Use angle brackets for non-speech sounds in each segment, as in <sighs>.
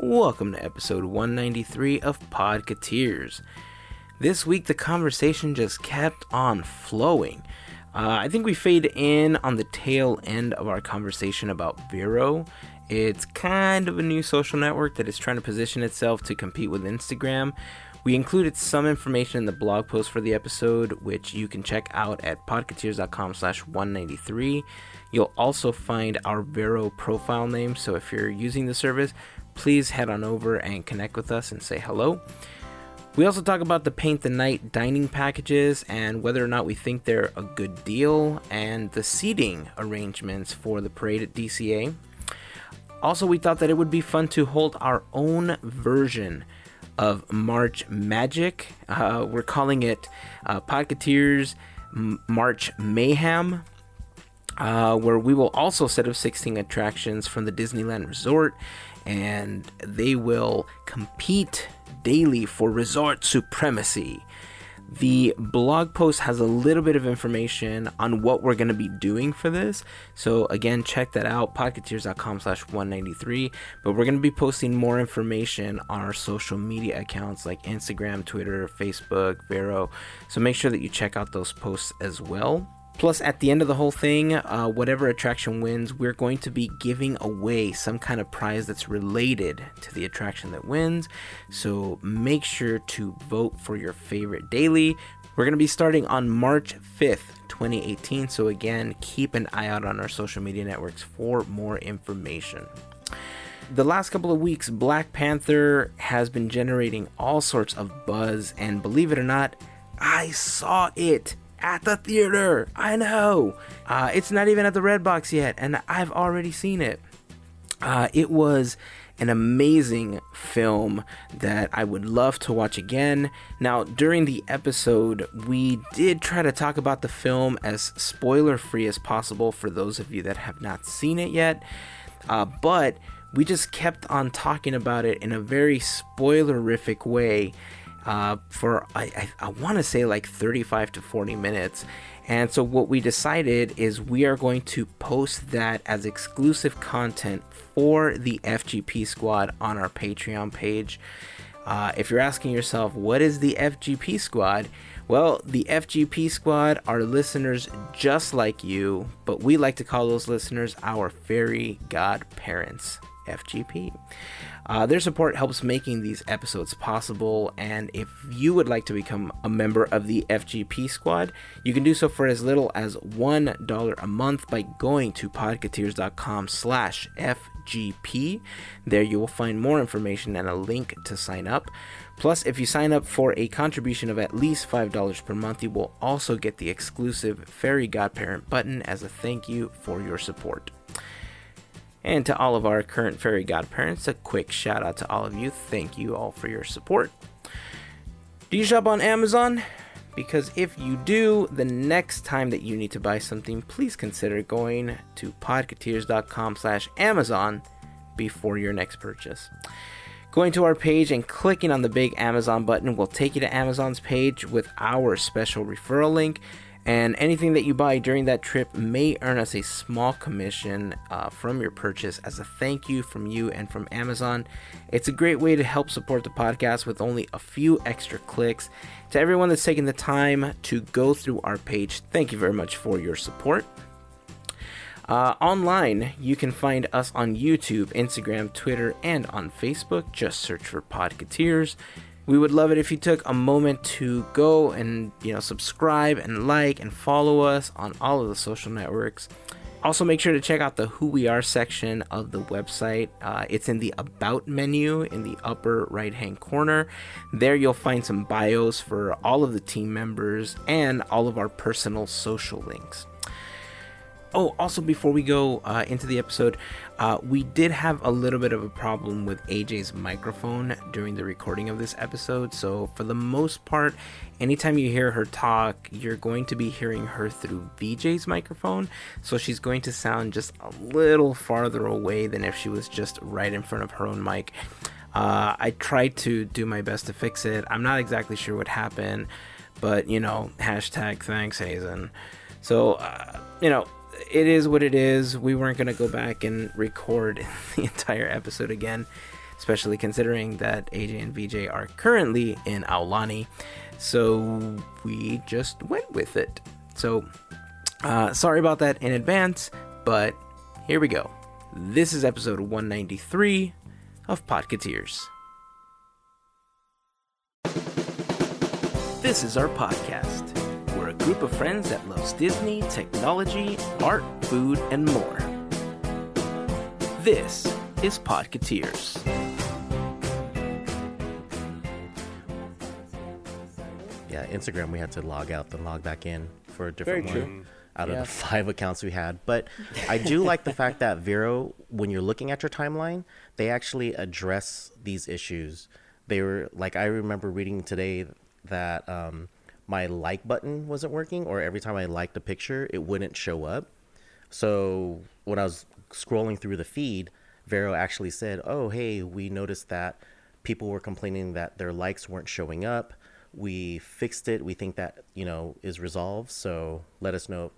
Welcome to episode 193 of Podcateers. This week, the conversation just kept on flowing. Uh, I think we fade in on the tail end of our conversation about Vero. It's kind of a new social network that is trying to position itself to compete with Instagram. We included some information in the blog post for the episode, which you can check out at podcateers.com slash 193. You'll also find our Vero profile name, so if you're using the service, please head on over and connect with us and say hello. We also talk about the Paint the Night dining packages and whether or not we think they're a good deal, and the seating arrangements for the parade at DCA. Also, we thought that it would be fun to hold our own version of March Magic. Uh, we're calling it uh, March Mayhem. Uh, where we will also set up 16 attractions from the Disneyland Resort and they will compete daily for resort supremacy. The blog post has a little bit of information on what we're going to be doing for this. So again, check that out, podcateers.com slash 193. But we're going to be posting more information on our social media accounts like Instagram, Twitter, Facebook, Vero. So make sure that you check out those posts as well. Plus, at the end of the whole thing, uh, whatever attraction wins, we're going to be giving away some kind of prize that's related to the attraction that wins. So make sure to vote for your favorite daily. We're going to be starting on March 5th, 2018. So, again, keep an eye out on our social media networks for more information. The last couple of weeks, Black Panther has been generating all sorts of buzz, and believe it or not, I saw it at the theater. I know. Uh, it's not even at the Red Box yet, and I've already seen it. Uh, it was an amazing film that I would love to watch again. Now, during the episode, we did try to talk about the film as spoiler free as possible for those of you that have not seen it yet. Uh, but we just kept on talking about it in a very spoilerific way uh, for I, I, I want to say like 35 to 40 minutes. And so what we decided is we are going to post that as exclusive content for the FGP squad on our Patreon page. Uh, if you're asking yourself, what is the FGP squad? Well, the FGP squad are listeners just like you, but we like to call those listeners our fairy godparents, FGP. Uh, their support helps making these episodes possible, and if you would like to become a member of the FGP squad, you can do so for as little as $1 a month by going to podcateers.com slash FGP. There you will find more information and a link to sign up. Plus, if you sign up for a contribution of at least $5 per month, you will also get the exclusive Fairy Godparent button as a thank you for your support. And to all of our current fairy godparents, a quick shout out to all of you. Thank you all for your support. Do you shop on Amazon? Because if you do, the next time that you need to buy something, please consider going to podcateers.com slash Amazon before your next purchase. Going to our page and clicking on the big Amazon button will take you to Amazon's page with our special referral link and anything that you buy during that trip may earn us a small commission uh, from your purchase as a thank you from you and from Amazon. It's a great way to help support the podcast with only a few extra clicks. To everyone that's taken the time to go through our page, thank you very much for your support. Uh, online, you can find us on YouTube, Instagram, Twitter, and on Facebook. Just search for Podcateers. We would love it if you took a moment to go and you know subscribe and like and follow us on all of the social networks. Also, make sure to check out the Who We Are section of the website. Uh, it's in the About menu in the upper right hand corner. There, you'll find some bios for all of the team members and all of our personal social links. Oh, also, before we go uh, into the episode, uh, we did have a little bit of a problem with AJ's microphone during the recording of this episode. So, for the most part, anytime you hear her talk, you're going to be hearing her through VJ's microphone. So, she's going to sound just a little farther away than if she was just right in front of her own mic. Uh, I tried to do my best to fix it. I'm not exactly sure what happened, but you know, hashtag thanks, Hazen. So, uh, you know, it is what it is. We weren't going to go back and record <laughs> the entire episode again. especially considering that AJ and VJ are currently in Aulani. So we just went with it. So uh, sorry about that in advance, but here we go. This is episode 193 of Podcateers. This is our podcast. We're a group of friends that loves Disney, technology, art, food, and more. This is Podcateers. Yeah, Instagram we had to log out then log back in for a different Very one true. out Yeah. of the five accounts we had. But I do <laughs> like the fact that Vero, when you're looking at your timeline, they actually address these issues. They were like I remember reading today that um, my like button wasn't working, or every time I liked a picture, it wouldn't show up. So when I was scrolling through the feed, Vero actually said, "Oh, hey, we noticed that people were complaining that their likes weren't showing up. We fixed it. We think that you know is resolved. So let us know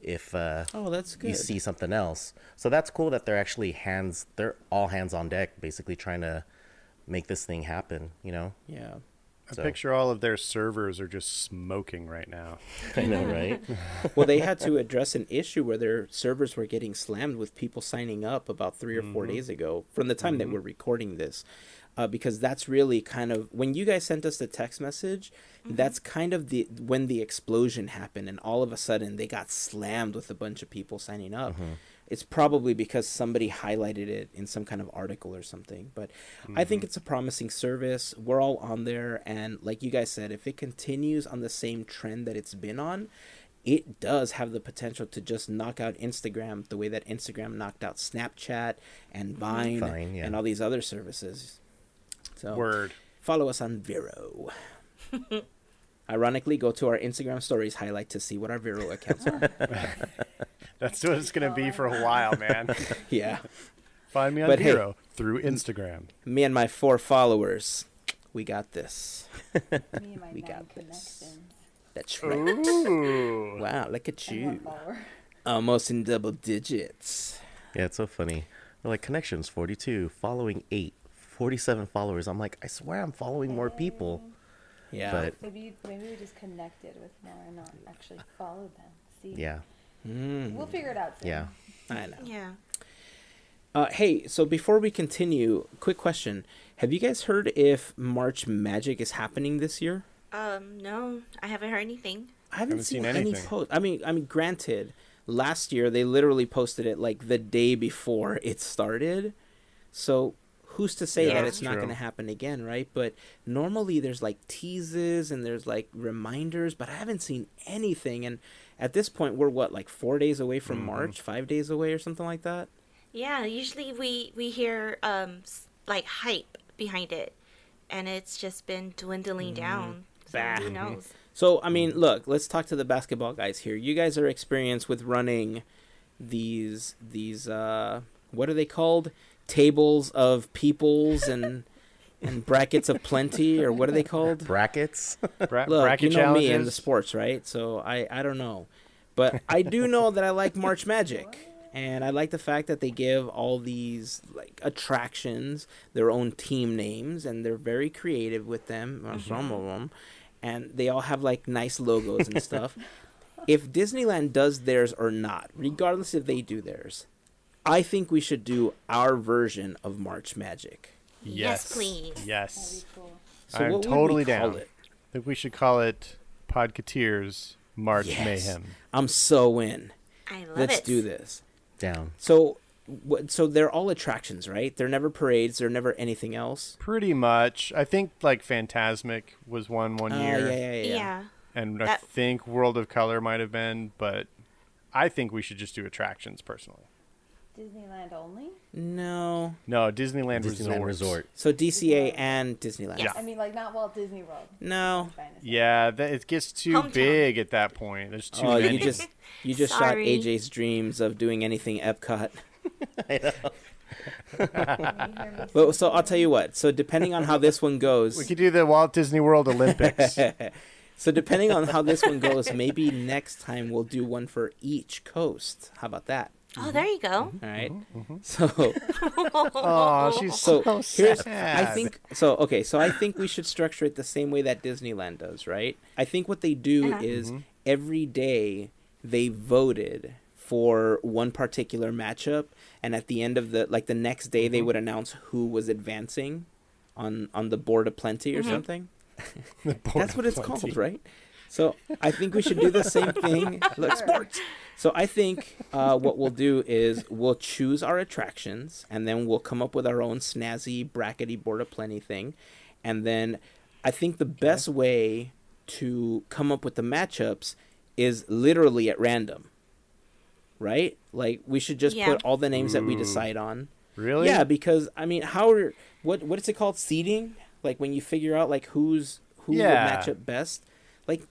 if uh, Oh, that's you see something else. So that's cool that they're actually hands. They're all hands on deck, basically trying to make this thing happen. You know, Yeah. I So- picture all of their servers are just smoking right now. <laughs> I know, right? <laughs> well, they had to address an issue where their servers were getting slammed with people signing up about three or 4 mm-hmm. days ago from the time that mm-hmm. we're recording this. Uh, because that's really kind of when you guys sent us the text message, mm-hmm. that's kind of the when the explosion happened, and all of a sudden they got slammed with a bunch of people signing up. It's probably because somebody highlighted it in some kind of article or something. But I think mm-hmm. it's a promising service. We're all on there, and like you guys said, if it continues on the same trend that it's been on, it does have the potential to just knock out Instagram the way that Instagram knocked out Snapchat and mm-hmm. Vine, Vine, yeah. and all these other services. So Word. follow us on Vero. <laughs> Ironically, go to our Instagram stories highlight to see what our Vero accounts are. <laughs> That's what it's going to be for a while, man. <laughs> yeah. Find me on But hey- through Instagram. Me and my four followers, we got this. <laughs> Me and my We nine got this. connections. That's right. Ooh. <laughs> Wow, look at you. Almost in double digits. yeah, it's so funny. They're like connections 42, following 8, 47 followers. I'm like, I swear I'm following more people. Yeah. But Maybe maybe we just connected with more and not actually followed them. See? yeah, Mm, We'll figure it out soon. yeah. I know. Yeah. Uh, hey, so before we continue, quick question: Have you guys heard if March Magic is happening this year? Um, no, I haven't heard anything. I haven't, Haven't seen, seen any anything. post. I mean, I mean, granted, last year they literally posted it like the day before it started. So who's to say Yeah, that it's not going to happen again, right? But normally there's like teases and there's like reminders, but I haven't seen anything. And at this point, we're what like four days away from Mm-hmm. March, five days away, or something like that. Yeah, usually we we hear um like hype behind it, and it's just been dwindling down. So Bah. who knows? <laughs> So I mean, look, let's talk to the basketball guys here. You guys are experienced with running these these uh what are they called? Tables of peoples and and brackets of plenty or what are they called? Brackets. Bra- Look, bracket you know challenges. me in the sports, right? So I I don't know. But I do know that I like March Magic. And I like the fact that they give all these like attractions their own team names and they're very creative with them, or some of them. And they all have like nice logos and stuff. if Disneyland does theirs or not, regardless if they do theirs, I think we should do our version of March Magic. Yes, please. Yes. cool. So I'm totally down. it? I think we should call it Podcateers March Yes. Mayhem. I'm so in. I love it. Let's it. do this. Down. So. So they're all attractions, right? They're never parades. They're never anything else. Pretty much. I think like Phantasmic was one one Ah, year, yeah, yeah, yeah. Yeah. and I think World of Color might have been, but I think we should just do attractions personally. Disneyland only? No. No, Disneyland, Disneyland Resorts. Resort. So DCA and Disneyland. Yeah. I mean, like not Walt Disney World. No. I'm trying to say. Yeah, that, it gets too Hometown. big at that point. There's too Oh, many. you just you just shot AJ's dreams of doing anything Epcot. Can you hear Well, so I'll tell you what. So depending on how this one goes, we could do the Walt Disney World Olympics. <laughs> so depending on how this one goes, maybe next time we'll do one for each coast. How about that? Oh, there you go. Mm-hmm, mm-hmm, All right? Mm-hmm, so <laughs> Oh, she's so so, here's sad. I think so okay, so I think we should structure it the same way that Disneyland does, right? I think what they do Uh-huh. is every day they voted for one particular matchup and at the end of the like the next day they would announce who was advancing on on the board of plenty or something. <laughs> That's what it's called, right? So I think we should do the same thing. <laughs> Look, sports. So I think uh, what we'll do is we'll choose our attractions, and then we'll come up with our own snazzy brackety board of plenty thing, and then I think the best way to come up with the matchups is literally at random. Right? Like we should just Yeah. put all the names that we decide on. Really? Yeah, because I mean, how are what what is it called? Seeding? Like when you figure out like who's who Yeah. would match up best. Like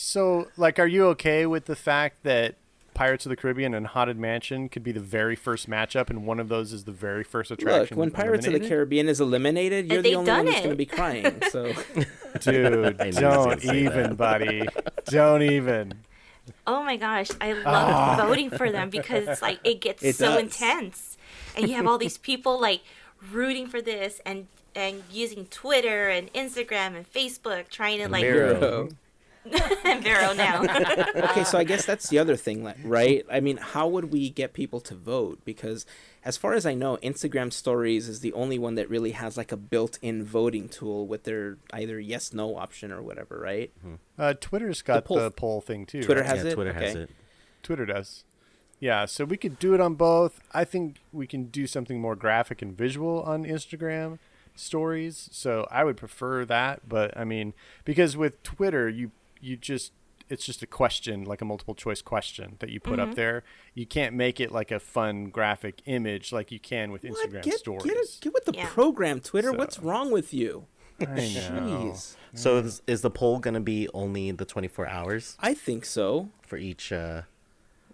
So, like, are you okay with the fact that Pirates of the Caribbean and Haunted Mansion could be the very first matchup, and one of those is the very first look, attraction? when Pirates of the? Caribbean is eliminated, you're the only one done that's going to be crying. <laughs> So Dude, I knew he was don't even, that. buddy. Don't even. Oh my gosh, I love ah. voting for them because it's like it gets It so does. intense, and you have all these people like rooting for this and and using Twitter and Instagram and Facebook trying to like Vero. And <laughs> Vero now. <laughs> okay, so I guess that's the other thing, right? I mean, how would we get people to vote? Because as far as I know, Instagram Stories is the only one that really has like a built-in voting tool with their either yes no option or whatever, right? Uh, Twitter's got poll- the poll thing too. Twitter right? has yeah, it? Twitter has it. Twitter does. Yeah, so we could do it on both. I think we can do something more graphic and visual on Instagram stories. So I would prefer that, but I mean, because with Twitter, you you just it's just a question, like a multiple choice question that you put up there. You can't make it like a fun graphic image like you can with Instagram Get, stories. Get, a, get with the Yeah. program, Twitter. What's wrong with you? I know. Jeez. So is, is the poll gonna be only the 24 hours I think so. for each? Uh,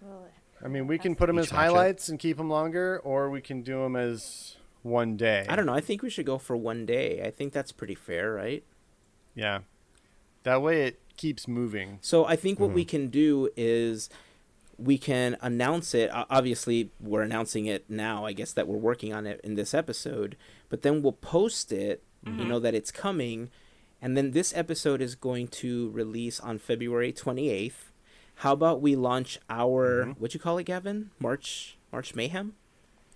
Well, I mean, we can put them Each as matchup. highlights and keep them longer, or we can do them as one day. I don't know. I think we should go for one day. I think that's pretty fair, right? Yeah, that way it keeps moving. So I think what we mm-hmm. can do is we can announce it. Obviously, we're announcing it now. I guess that we're working on it in this episode, but then we'll post it. You mm-hmm. know that it's coming, and then this episode is going to release on February twenty eighth. How about we launch our mm-hmm. what you call it, Gavin? March March Mayhem.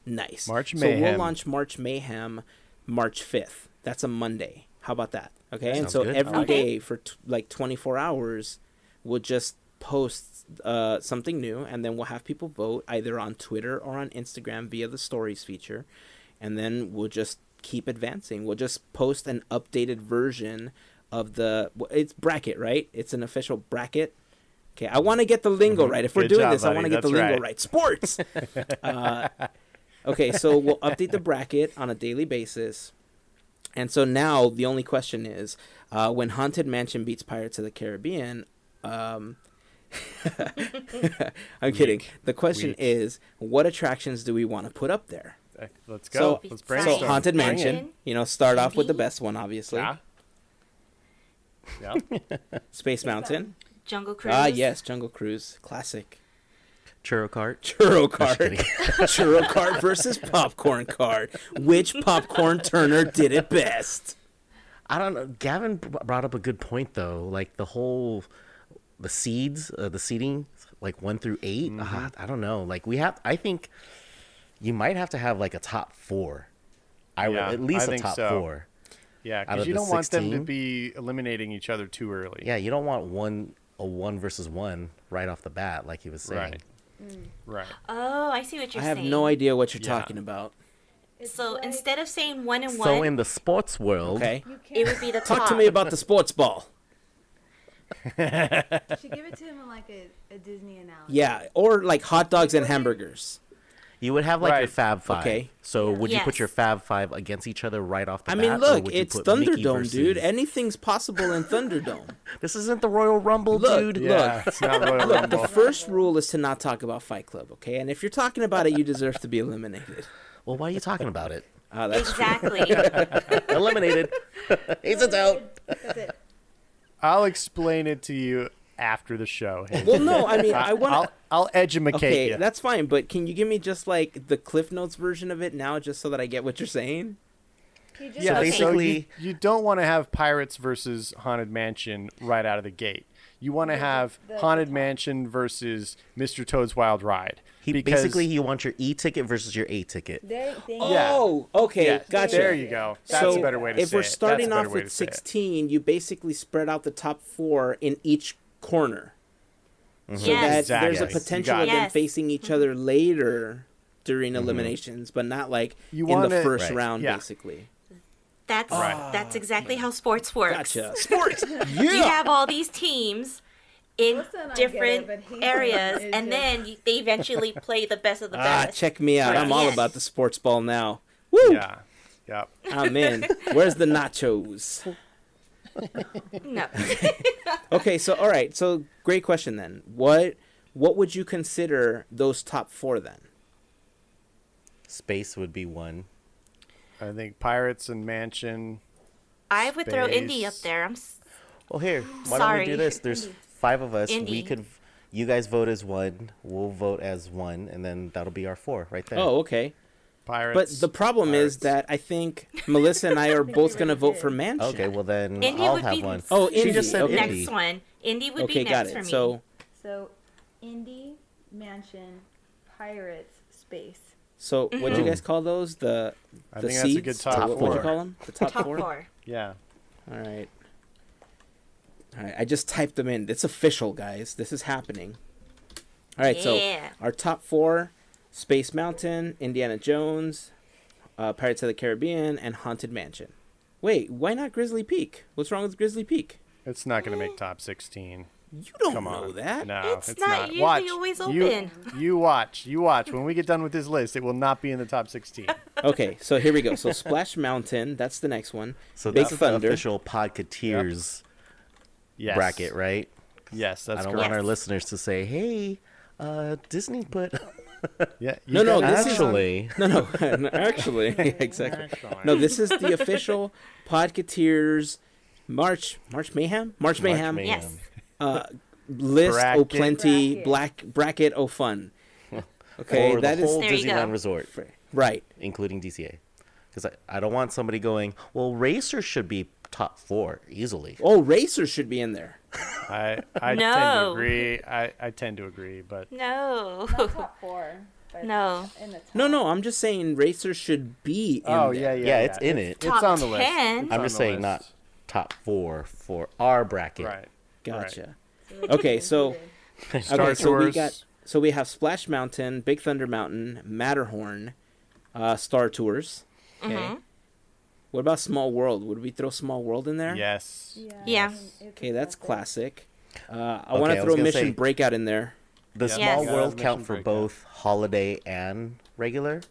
Nice. March Mayhem. So we'll launch March Mayhem March fifth. That's a Monday. How about that? Okay, and so good. every like it. for t- like 24 hours we'll just post uh, something new and then we'll have people vote either on twitter or on instagram via the stories feature and then we'll just keep advancing we'll just post an updated version of the it's bracket right it's an official bracket okay i want to get the lingo right if we're Mm-hmm. Good doing job, this i want to buddy. get the lingo right. right sports <laughs> uh, okay so we'll update the bracket on a daily basis and so now the only question is, uh, when Haunted Mansion beats Pirates of the Caribbean, um, <laughs> I'm kidding. The question Weak. is, what attractions do we want to put up there? Eh, Let's go. So Let's So. Haunted Mansion, you know, start off with the best one, obviously. Yeah. <laughs> Yeah. Space Mountain. Jungle Cruise. Ah, yes, Jungle Cruise, classic. Churro cart. <laughs> Churro cart, kidding. <laughs> churro cart versus popcorn cart. Which popcorn turner did it best? I don't know. Gavin brought up a good point though. Like the whole the seeds, uh, the seeding, like one through 8 Mm-hmm. uh, I don't know. Like we have. I think you might have to have like a top four. I would at least I a top so. four. Yeah, because you don't want them to be eliminating each other too early. Yeah, you don't want one a one versus one right off the bat, like he was saying. Right. Mm. Right. Oh, I see what you're saying. I have saying. no idea what you're Yeah. talking about. it's So like- instead of saying one and one, So in the sports world, Okay, it would be the talk top. to me about the sports ball. You should give it to him like a, a Disney analogy. Yeah, or like hot dogs and hamburgers. You would have like your Fab Five. Okay. So would you put your Fab Five against each other right off the I bat? mean, look, it's put Mickey Thunderdome, dude. Anything's possible in Thunderdome. <laughs> This isn't the Royal Rumble, Look, dude. Yeah, Look. it's not Royal Look, the first rule is to not talk about Fight Club, okay? And if you're talking about it, you deserve to be eliminated. Well, why are you talking about it? Uh, <laughs> that's. Exactly. <laughs> Eliminated. He's is out. I'll explain it to you after the show. Hey, <laughs> Well, no, I mean I want I'll, to. I'll educate Okay, you. that's fine, but can you give me just like the Cliff Notes version of it now, just so that I get what you're saying? He just yeah, So so basically- you, you don't want to have Pirates versus Haunted Mansion right out of the gate. You want to have the- Haunted Mansion versus Mr. Toad's Wild Ride. He because, basically he wants your e ticket versus your a ticket. There, thank Yeah. Oh, okay, Yeah, gotcha. There you go. That's so a better way to if say If we're it. That's a starting off with to say it. 16, you basically spread out the top four in each corner. Mm-hmm. So Yes. that Exactly. there's a potential of them Yes. facing each mm-hmm. other later during mm-hmm. eliminations, but not like You in the first Right. round, Yeah. basically. That's Right. that's exactly how sports works. Gotcha. <laughs> Sports. You have all these teams in Listen, I get it, different areas, and just- then you, they eventually <laughs> play the best of the Ah, best. check me out. I'm all Yes. about the sports ball now. Woo! Yeah. Yep. I'm in. <laughs> Where's the nachos? <laughs> No. <laughs> Okay, so all right, so great question then. What what would you consider those top four then? Space would be one. I think Pirates and Mansion. I would throw Indie up there. I'm s- Well, here, why don't we do this? There's five of us. We could, you guys vote as one. We'll vote as one, and then that'll be our four right there. Oh, okay. Pirates. But the problem is that I think Melissa and I are <laughs> both going to vote for Mansion. Okay, well then Indy I'll would have be one. Oh, she Indy. just said Okay. next one. Indy would okay, be got next for it. me. So So, Indy, Mansion, Pirates, Space. so what'd you Mhm. guys call those? The I the think seeds? that's a good top, What- four. What'd you call them? The top, top four? four. Yeah. All right. All right, I just typed them in. It's official, guys. This is happening. All right, so our top four: Space Mountain, Indiana Jones, uh, Pirates of the Caribbean, and Haunted Mansion. Wait, why not Grizzly Peak? What's wrong with Grizzly Peak? It's not going to make top 16. You don't Come know on. that. No, It's it's, not not. usually watch. always You, open. <laughs> you watch. You watch. When we get done with this list, it will not be in the top 16. <laughs> Okay, so here we go. So Splash Mountain, that's the next one. So Big this is Thunder. the official Podcateers Yes. bracket, right? Yes, that's I don't correct. want our listeners to say, "Hey, uh, Disney put." <laughs> Yeah. No, no, got this is- Actually, No, no, <laughs> <laughs> no, actually, exactly. No, this is the official Podcateers March March Mayhem March Mayhem Mayhem. Yes. uh, list oh Bracket. plenty Bracket. black bracket oh fun. Okay, for that the is whole There Disneyland resort, right. including DCA, because I, I don't want somebody going. Well, Racer should be top four easily. Oh, racers should be in there. I, I tend to agree. I, I tend to agree, but No. Not top four. No. In the top. No, no, I'm just saying racers should be in oh there. yeah, yeah, Yeah, it's in it. It's Top on the list. 10? It's I'm just saying, list. not top four for our bracket. right. Gotcha. So they Okay, so- include. Star okay, so we Tours. got so we have Splash Mountain, Big Thunder Mountain, Matterhorn, uh, Star Tours. Okay. Mhm. What about Small World? Would we throw Small World in there? Yes. Yeah. Yeah. I mean, it's Okay, that's classic. classic. Uh, I Okay, want to throw gonna Mission say- Breakout in there. Does Yes. Small Yeah, World count for Breakout. both holiday and regular?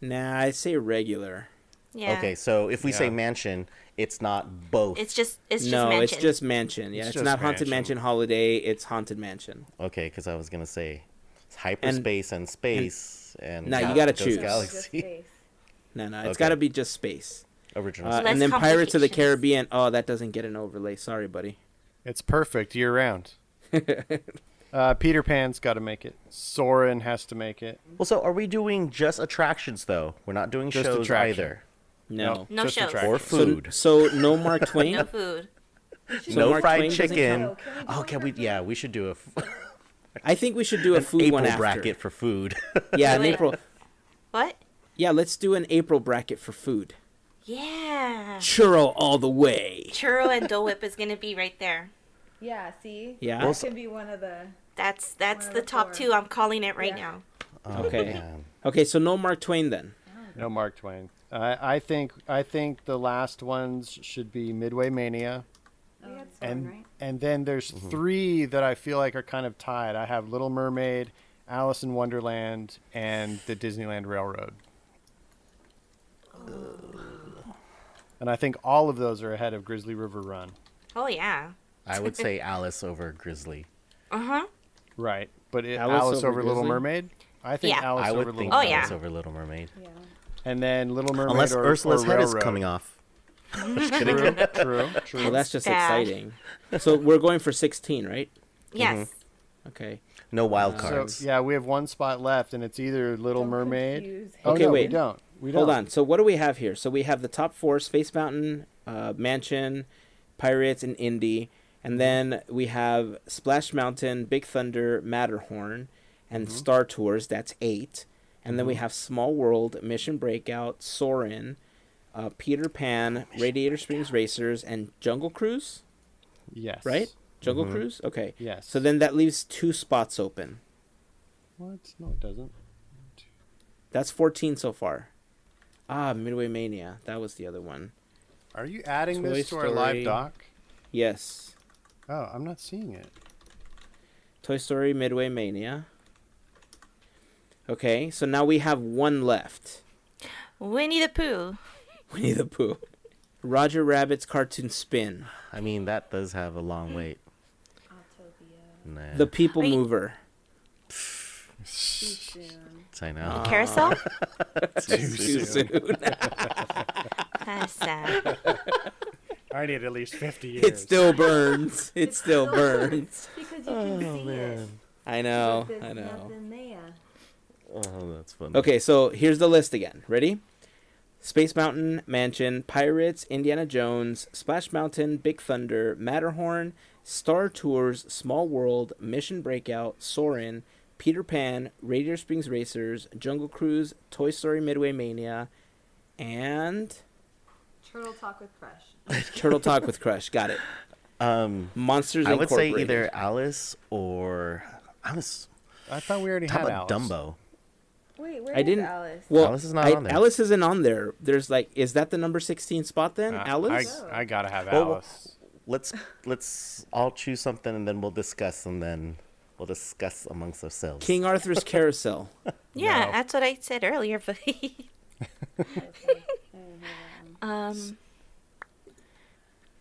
Nah, I say regular. Yeah. Okay, so if we say mansion, it's not both. It's just it's just no, mentioned. it's just Mansion. Yeah, It's it's, just not Haunted Mansion. Mansion Holiday. It's Haunted Mansion. Okay, because I was gonna say it's hyperspace and, space and, Nah, you gotta Ghost choose. Just Galaxy space. No, no, it's Okay. got to be just space. original. Uh, space. And then Pirates of the. Caribbean. Oh, that doesn't get an overlay. Sorry, buddy. It's perfect year round. <laughs> uh, Peter Pan's got to make it. Soarin' has to make it. well, so are we doing just attractions though? We're not doing Just shows attraction. either, No. No just shows. attraction. or food. so no Mark <laughs> Twain. no food. So no Mark fried Twain chicken. count? Can we Oh, can it we? Yeah, we should do a f- I think we should do a an food April one after. bracket for food. Yeah, in April. What? Yeah, let's do an April bracket for food. Yeah. Churro all the way. Churro and Dole Whip is gonna be right there. Yeah. See. Yeah. That Well, can be one of the. That's that's the the top four. two. I'm calling it right Yeah. now. <laughs> Oh, Okay. man. Okay, so no Mark Twain then. No Mark Twain. I I think I think the last ones should be Midway Mania, We had Soarin', and right? and then there's Mm-hmm. three that I feel like are kind of tied. I have Little Mermaid, Alice in Wonderland, and the Disneyland Railroad. And I think all of those are ahead of Grizzly River Run. Oh yeah. I would say Alice over Grizzly. Uh huh. Right, but it, Alice Alice, over over, Little Mermaid. I think Yeah. Alice I over would Little think Oh, Mermaid. yeah. Over Little Mermaid. Yeah. And then Little Mermaid Unless or, Ursula's or head is coming off. <laughs> True, true, true. Well, that's just bad. exciting. So we're going for 16, right? Yes. Okay. No wild Uh, So cards. yeah, we have one spot left, and it's either Little Don't Mermaid. confuse Oh Okay, no, we don't. We don't. Hold on. So what do we have here? So we have the top four: Space Mountain, uh, Mansion, Pirates, and Indy. And then we have Splash Mountain, Big Thunder, Matterhorn, and Mm-hmm. Star Tours. That's eight. And then we have Small World, Mission Breakout, Soarin', uh, Peter Pan, Radiator Springs Racers, and Jungle Cruise. Yes. Right? Jungle Mhm. Cruise. Okay. Yes. So then that leaves two spots open. What? No, it doesn't. That's 14 so far. Ah, Midway Mania. That was the other one. Are you adding Toy this to our live doc? Yes. Oh, I'm not seeing it. Toy Story Midway Mania. Okay, so now we have one left. Winnie the Pooh. <laughs> Winnie the Pooh. Roger Rabbit's Cartoon Spin. I mean, that does have a long wait. Autopia. Nah, The People Wait. Mover. Too. I know. Carousel. <laughs> Too soon. <laughs> That's sad. I need at least 50 years. it still burns. It still still burns. <laughs> Because you can oh, see it. I know. I know. nothing there. Oh, that's funny. Okay, so here's the list again. Ready? Space Mountain, Mansion, Pirates, Indiana Jones, Splash Mountain, Big Thunder, Matterhorn, Star Tours, Small World, Mission Breakout, Soarin', Peter Pan, Radiator Springs Racers, Jungle Cruise, Toy Story Midway Mania, and Turtle Talk with Crush. <laughs> Turtle Talk with Crush. Got it. Um, Monsters I would say either Alice or Alice. I thought we already How had about Alice. Dumbo? Wait, where I is didn't- Alice? Well, Alice is not I- on there. Alice isn't on there. There's like, is that the number 16 spot then? Uh, Alice? I, I gotta have Well, Alice. Let's let's all choose something and then we'll discuss and then we'll discuss amongst ourselves. King Arthur's <laughs> Carousel. Yeah, No. that's what I said earlier, but I didn't hear that one. um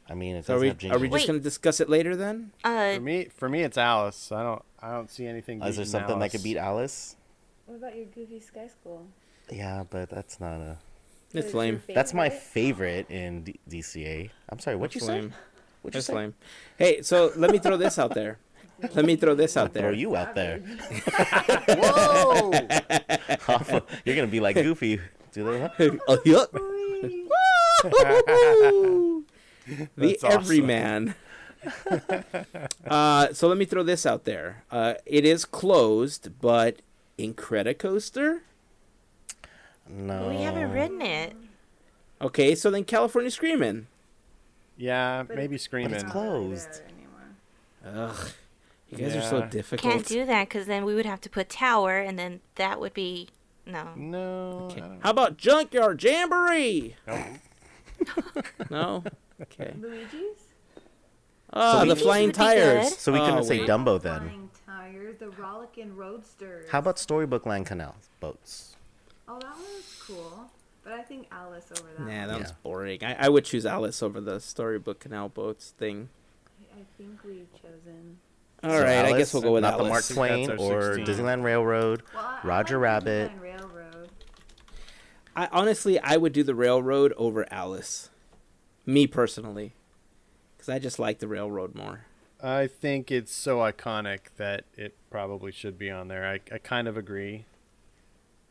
I mean, it So are we, have are we just going to discuss it later then? uh For me, for me, it's Alice. I don't, I don't see anything. Is there beating something that could beat Alice? What about your Goofy Sky School? Yeah, but that's not a. It's is lame. That's my favorite? favorite in D- DCA. I'm sorry, what you That's say? lame. What you That's say? lame. Hey, so let me throw this out there. <laughs> Let me throw this out there. Throw there. you out there. <laughs> Whoa! <laughs> You're gonna be like Goofy. Do they? Huh? Oh, yup. the awesome. everyman. uh, so let me throw this out there. Uh, it is closed, but Incredicoaster. No. we haven't written it. Okay, so then California Screaming. yeah, But maybe screaming. it's closed. Ugh, you guys are so Yeah. difficult. Can't do that because then we would have to put tower, and then that would be no. No. Okay. How about Junkyard Jamboree? <laughs> no. Okay. Luigi's? Ah, we- the flying tires. So we Oh, couldn't say. Dumbo then. Flying tires, the Rollickin' Roadsters. How about Storybook Land Canal boats? Oh, that one's cool. But I think Alice over that. Nah, that was Yeah. boring. I, I would choose Alice over the storybook canal boats thing. I think we've chosen. All So right, I guess we'll go with not Alice. the Mark Twain or 16. Disneyland Railroad. Well, Roger like Rabbit. Railroad. I honestly, I would do the railroad over Alice. Me personally, because I just like the railroad more. I think it's so iconic that it probably should be on there. I, I kind of agree.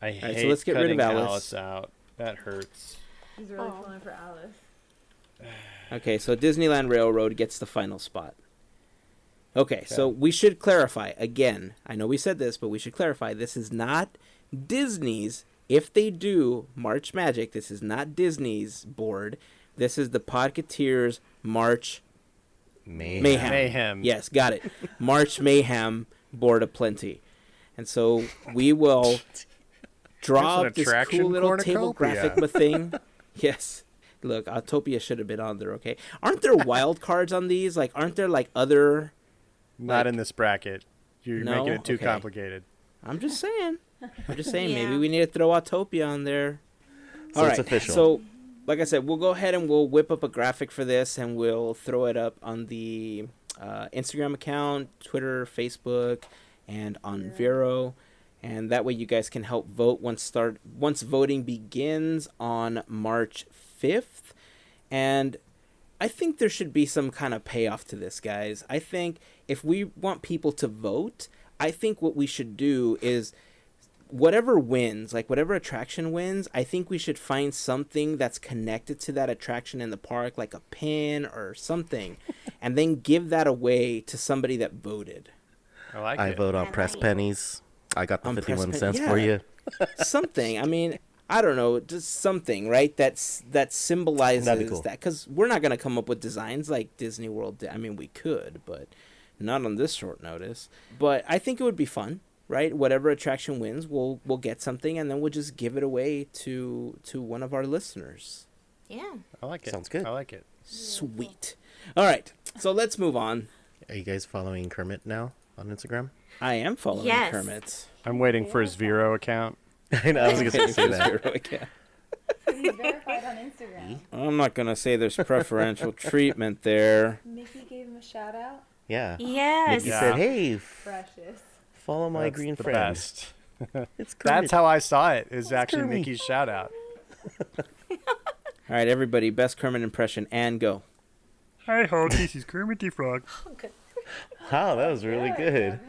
I so hate let's get rid of cutting Alice. out. That hurts. He's really Oh. pulling for Alice. <sighs> Okay, so Disneyland Railroad gets the final spot. Okay, so we should clarify again. I know we said this, but we should clarify. This is not Disney's. If they do March Magic, this is not Disney's board. This is the Podcateers March Mayhem. Mayhem. Mayhem. Yes, got it. <laughs> March Mayhem Board of Plenty. And so we will <laughs> draw There's up this cool little table graphic thing. <laughs> yes. Look, Autopia should have been on there, okay? Aren't there wild cards on these? Like, aren't there, like, other. Not Like- in this bracket. You're No? making it too Okay. complicated. I'm just saying. I'm just saying, maybe we need to throw Autopia on there. So it's official. So, like I said, we'll go ahead and we'll whip up a graphic for this and we'll throw it up on the uh, Instagram account, Twitter, Facebook, and on Vero. And that way you guys can help vote once start once voting begins on March 5th. And I think there should be some kind of payoff to this, guys. I think if we want people to vote, I think what we should do is whatever wins, like whatever attraction wins, I think we should find something that's connected to that attraction in the park, like a pin or something, <laughs> and then give that away to somebody that voted. I like I it. vote on I press like it. pennies. I got the On 51 pen- cents yeah. for you. <laughs> something. I mean, I don't know, just something, right? That's that symbolizes be cool. that because we're not gonna come up with designs like Disney World. did. I mean, we could, but not on this short notice. But I think it would be fun, right? Whatever attraction wins, we'll we'll get something, and then we'll just give it away to to one of our listeners. Yeah. I like it. Sounds good. I like it. Sweet. All right, so let's move on. Are you guys following Kermit now on Instagram? I am following Yes. Kermit. I'm waiting for his Vero account. <laughs> I know, I was going to say that. He's verified on Instagram. I'm not gonna say there's preferential treatment there. Mickey gave him a shout out. Yeah. Yes. He Yeah. said, hey, f- Precious. follow my That's green the friend. best. <laughs> It's Kermit. That's how I saw it. Is actually Kermit. Mickey's shout out. <laughs> All right, everybody, best Kermit impression and go. Hi ho, this is Kermit the Frog. <laughs> Oh, wow, that was really good.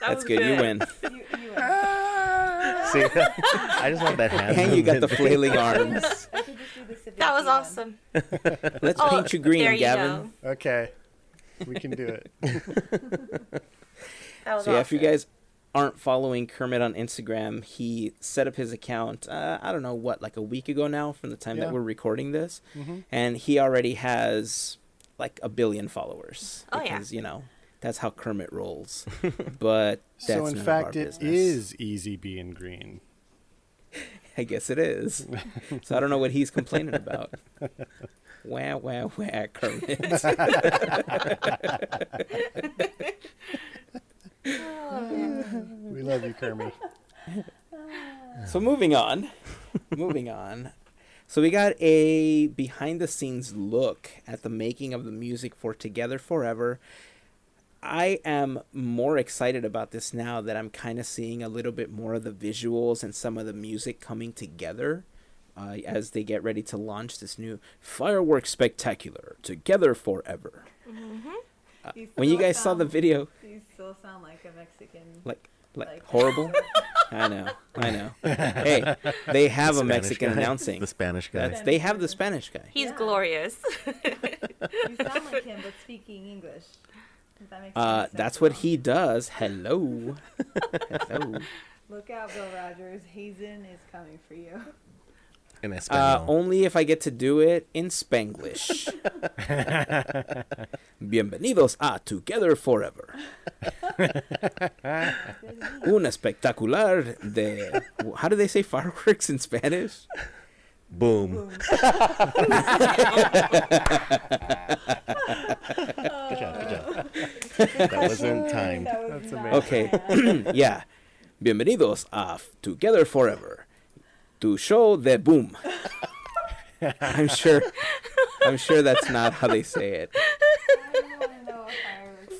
That's good. You win. You, you win. See, I just want that hand. And you got the flailing arms. I could just do the That was awesome. Let's Oh, paint you green, there you Gavin. go. Okay, we can do it. <laughs> That was So yeah, if you guys aren't following Kermit on Instagram, he set up his account. Uh, I don't know what, like a week ago now, from the time Yeah. that we're recording this, Mhm. and he already has like a billion followers. Oh, yeah. because you know that's how Kermit rolls. <laughs> but that's so in none of fact, our it business. is easy being green. <laughs> I guess it is. so I don't know what he's complaining about. Wah wah wah, <laughs> Kermit. Oh, we love you, Kermit. <laughs> So moving on, moving on. So we got a behind the scenes look at the making of the music for Together Forever. I am more excited about this now that I'm kind of seeing a little bit more of the visuals and some of the music coming together uh, as they get ready to launch this new fireworks spectacular Together Forever. You When you still guys saw the video, You still sound like a Mexican. like like, Like- horrible. <laughs> I know, I know. <laughs> Hey, they have a Mexican guy. announcing. The Spanish guy. That's they have the Spanish guy. He's Yeah. glorious. <laughs> You sound like him, but speaking English. That makes Uh, that's what he does. Hello, hello. Look out, Bill Rogers. Hazen is coming for you. In Uh, only if I get to do it in Spanglish. <laughs> Bienvenidos a Together Forever. <laughs> Un espectacular de. How do they say fireworks in Spanish? Boom. Boom. <laughs> Good job, good job. That wasn't timed. That was That's not Okay. <clears throat> yeah. Bienvenidos a Together Forever. To show the boom. <laughs> I'm sure. I'm sure that's not how they say it. I don't wanna know what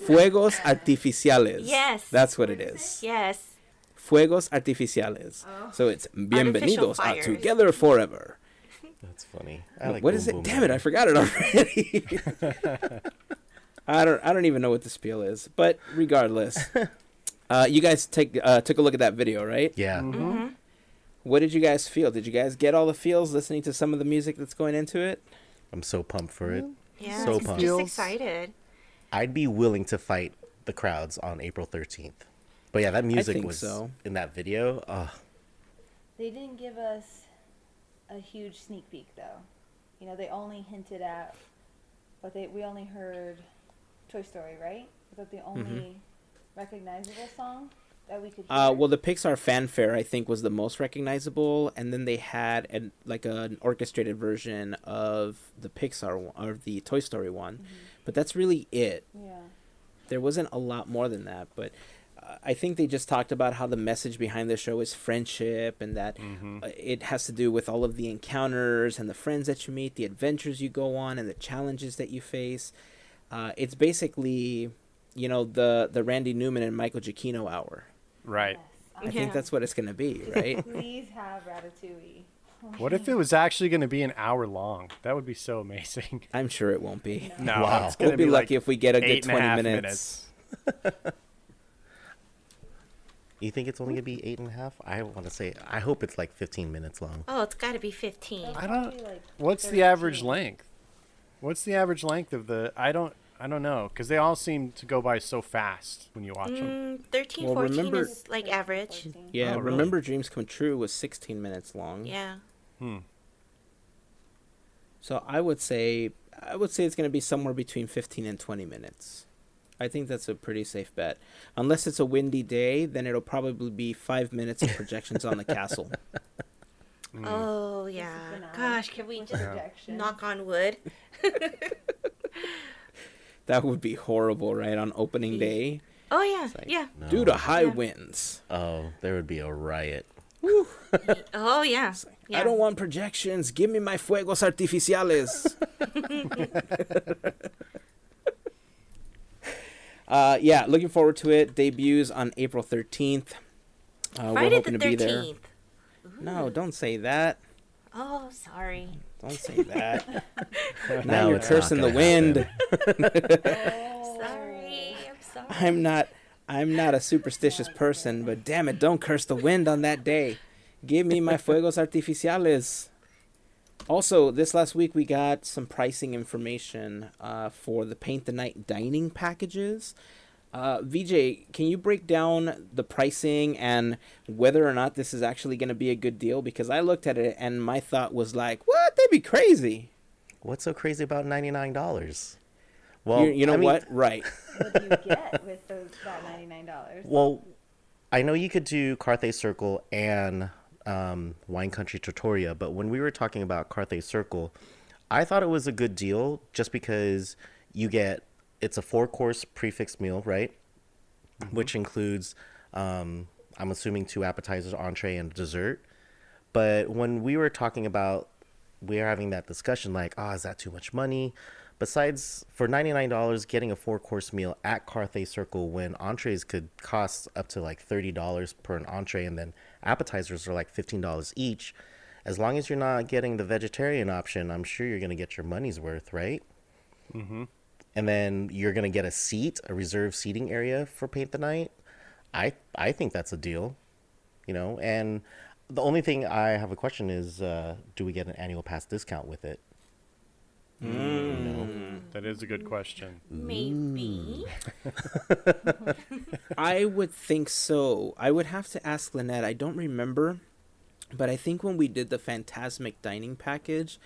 fireworks Fuegos artificiales. Yes. That's what it is. yes. Fuegos artificiales. Oh. So it's bienvenidos a. Together Forever. That's funny. I like what boom, is it? boom, Damn it! I forgot it already. <laughs> I don't. I don't even know what the spiel is. But regardless, <laughs> uh, you guys take uh, took a look at that video, right? Yeah. Mm-hmm. What did you guys feel? Did you guys get all the feels listening to some of the music that's going into it? I'm so pumped for it. Yeah. So just, pumped. just excited. I'd be willing to fight the crowds on April 13th. But yeah, that music was so. in that video. Uh, They didn't give us a huge sneak peek, though. You know, they only hinted at, but they we only heard Toy Story, right? Was that the only recognizable song that we could hear? Uh, well, the Pixar fanfare I think was the most recognizable, and then they had an like an orchestrated version of the Pixar one, or the Toy Story one, but that's really it. yeah. there wasn't a lot more than that but uh, i think they just talked about how the message behind the show is friendship and that uh, it has to do with all of the encounters and the friends that you meet the adventures you go on and the challenges that you face uh, it's basically you know the the randy newman and michael giacchino hour Right. Yes. i Yeah. think that's what it's going to be <laughs> right Please have Ratatouille What if it was actually going to be an hour long? That would be so amazing. <laughs> I'm sure it won't be. No, Wow. it's We'll be, like lucky if we get a good eight and a 20 minutes. <laughs> You think it's only gonna be eight and a half? I want to say. I hope it's like 15 minutes long. Oh, it's got to be 15. I don't. What's the average length? What's the average length of the? I don't. I don't know because they all seem to go by so fast when you watch them. Mm, 13, Well, 14 remember- is like average. 14. Yeah, Oh, really? remember Dreams Come True was 16 minutes long. Yeah. Hmm. So I would say I would say it's going to be somewhere between 15 and 20 minutes. I think that's a pretty safe bet. Unless it's a windy day, then it'll probably be 5 minutes of projections on the castle. Mm. <laughs> Oh, yeah. Gosh, can we with just projection. knock on wood? <laughs> That would be horrible, right? On opening day. Oh, yeah. like- yeah. No. Due to high Yeah. winds. Oh, there would be a riot. <laughs> Oh, yeah. yeah. I don't want projections. Give me my fuegos artificiales. <laughs> <laughs> uh, yeah, looking forward to it. Debuts on April 13th. Uh, we're hoping the to be there. 13th. No, don't say that. Oh, sorry. Don't say that. <laughs> now No, you're it's cursing the gonna wind. <laughs> Oh, Sorry. I'm sorry. I'm not. I'm not a superstitious person, but damn it, don't curse the wind on that day. Give me my fuegos artificiales. Also, this last week we got some pricing information uh, for the Paint the Night dining packages. Uh, VJ, can you break down the pricing and whether or not this is actually going to be a good deal? Because I looked at it and my thought was like, "What? That'd be crazy." What's so crazy about $99? Well, you, you know I mean, what? Right. <laughs> What do you get with those that ninety nine dollars? Well, I know you could do Carthay Circle and um, Wine Country Trattoria, but when we were talking about Carthay Circle, I thought it was a good deal just because you get it's a four course prefix meal, right? Which includes, um, I'm assuming, two appetizers, entree, and dessert. But when we were talking about, we were having that discussion like, oh, is that too much money? Besides, for $99, getting a four course meal at Carthay Circle when entrees could cost up to like $30 per an entree and then appetizers are like $15 each, as long as you're not getting the vegetarian option, I'm sure you're going to get your money's worth, right? Mm-hmm. And then you're going to get a seat, a reserved seating area for Paint the Night. I, I think that's a deal, you know, and the only thing I have a question is, uh, do we get an annual pass discount with it? No, That is a good question. Maybe. <laughs> I would think so. I would have to ask Lynette. I don't remember, but I think when we did the Phantasmic dining package,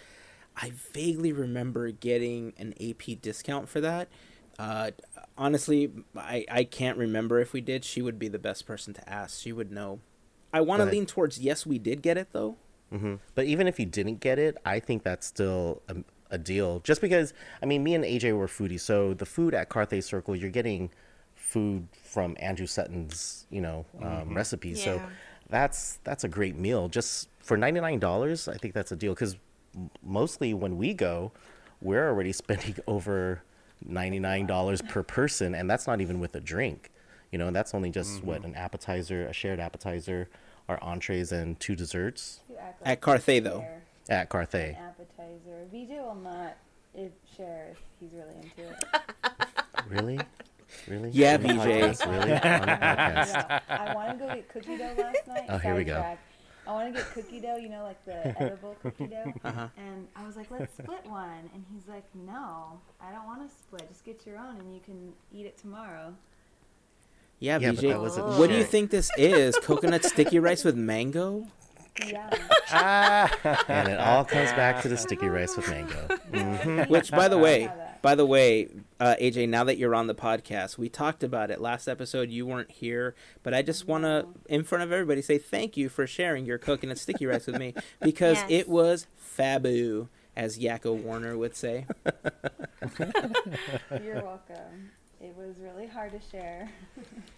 I vaguely remember getting an AP discount for that. Uh, honestly, I, I can't remember if we did. She would be the best person to ask. She would know. I want to lean towards yes, we did get it though. hmm But even if you didn't get it, I think that's still a, a deal. Just because, I mean, me and AJ were foodies, so the food at Carthay Circle, you're getting food from Andrew Sutton's, you know, um, recipes. So that's that's a great meal. Just for ninety nine dollars, I think that's a deal. Because mostly when we go, we're already <laughs> spending over ninety nine dollars per person, and that's not even with a drink. You know, and that's only just what mm-hmm. an appetizer, a shared appetizer, our entrees, and two desserts You act At Carthay, though. at Carthay. an appetizer. VJ will not if share if he's really into it. <laughs> Really? Really? Yeah, On the VJ. Really? On the podcast? <laughs> Yeah, I want to go get cookie dough last night. Oh, here we go. Sidetrack. I want to get cookie dough, you know, like the <laughs> edible cookie dough. Uh-huh. And I was like, let's split one. And he's like, no, I don't want to split. Just get your own and you can eat it tomorrow. Yeah, Yeah, but VJ. that wasn't What do you think this is? Coconut sticky rice with mango? Yeah. And it all comes back to the sticky rice with mango. hmm Which, by the way, by the way, uh, AJ, now that you're on the podcast, we talked about it last episode. You weren't here, but I just want to, in front of everybody, say thank you for sharing your cooking coconut sticky rice with me <laughs> because Yes. it was fabu, as Yakko Warner would say. <laughs> You're welcome. It was really hard to share.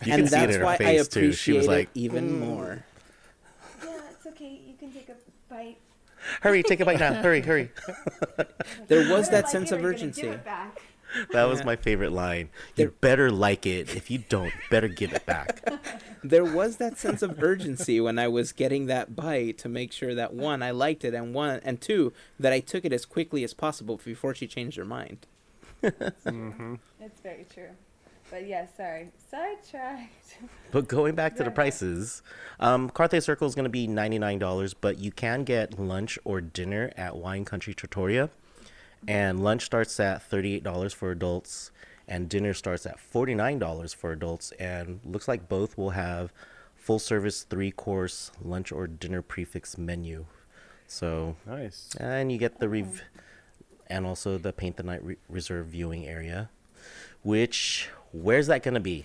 You and can see it that's in her why I face too. She appreciate was like, it even "Mm." more. Yeah, it's okay. You can take a bite. "Hurry, take a bite now! Hurry, hurry!" <laughs> There was that if I sense of urgency. Give it back. That was my favorite line. There- You better like it. If you don't, better give it back. <laughs> there was that sense of urgency when I was getting that bite to make sure that one I liked it and one and two that I took it as quickly as possible before she changed her mind. <laughs> hmm It's very true. But yeah, sorry. Sidetracked. <laughs> But going back to the prices, um, Carthay Circle is going to be ninety nine dollars, but you can get lunch or dinner at Wine Country Trattoria, and lunch starts at thirty eight dollars for adults, and dinner starts at forty nine dollars for adults, and looks like both will have full service three course lunch or dinner prefix menu. So Nice. and you get the rev- and also the paint the night re- reserve viewing area, which where's that going to be?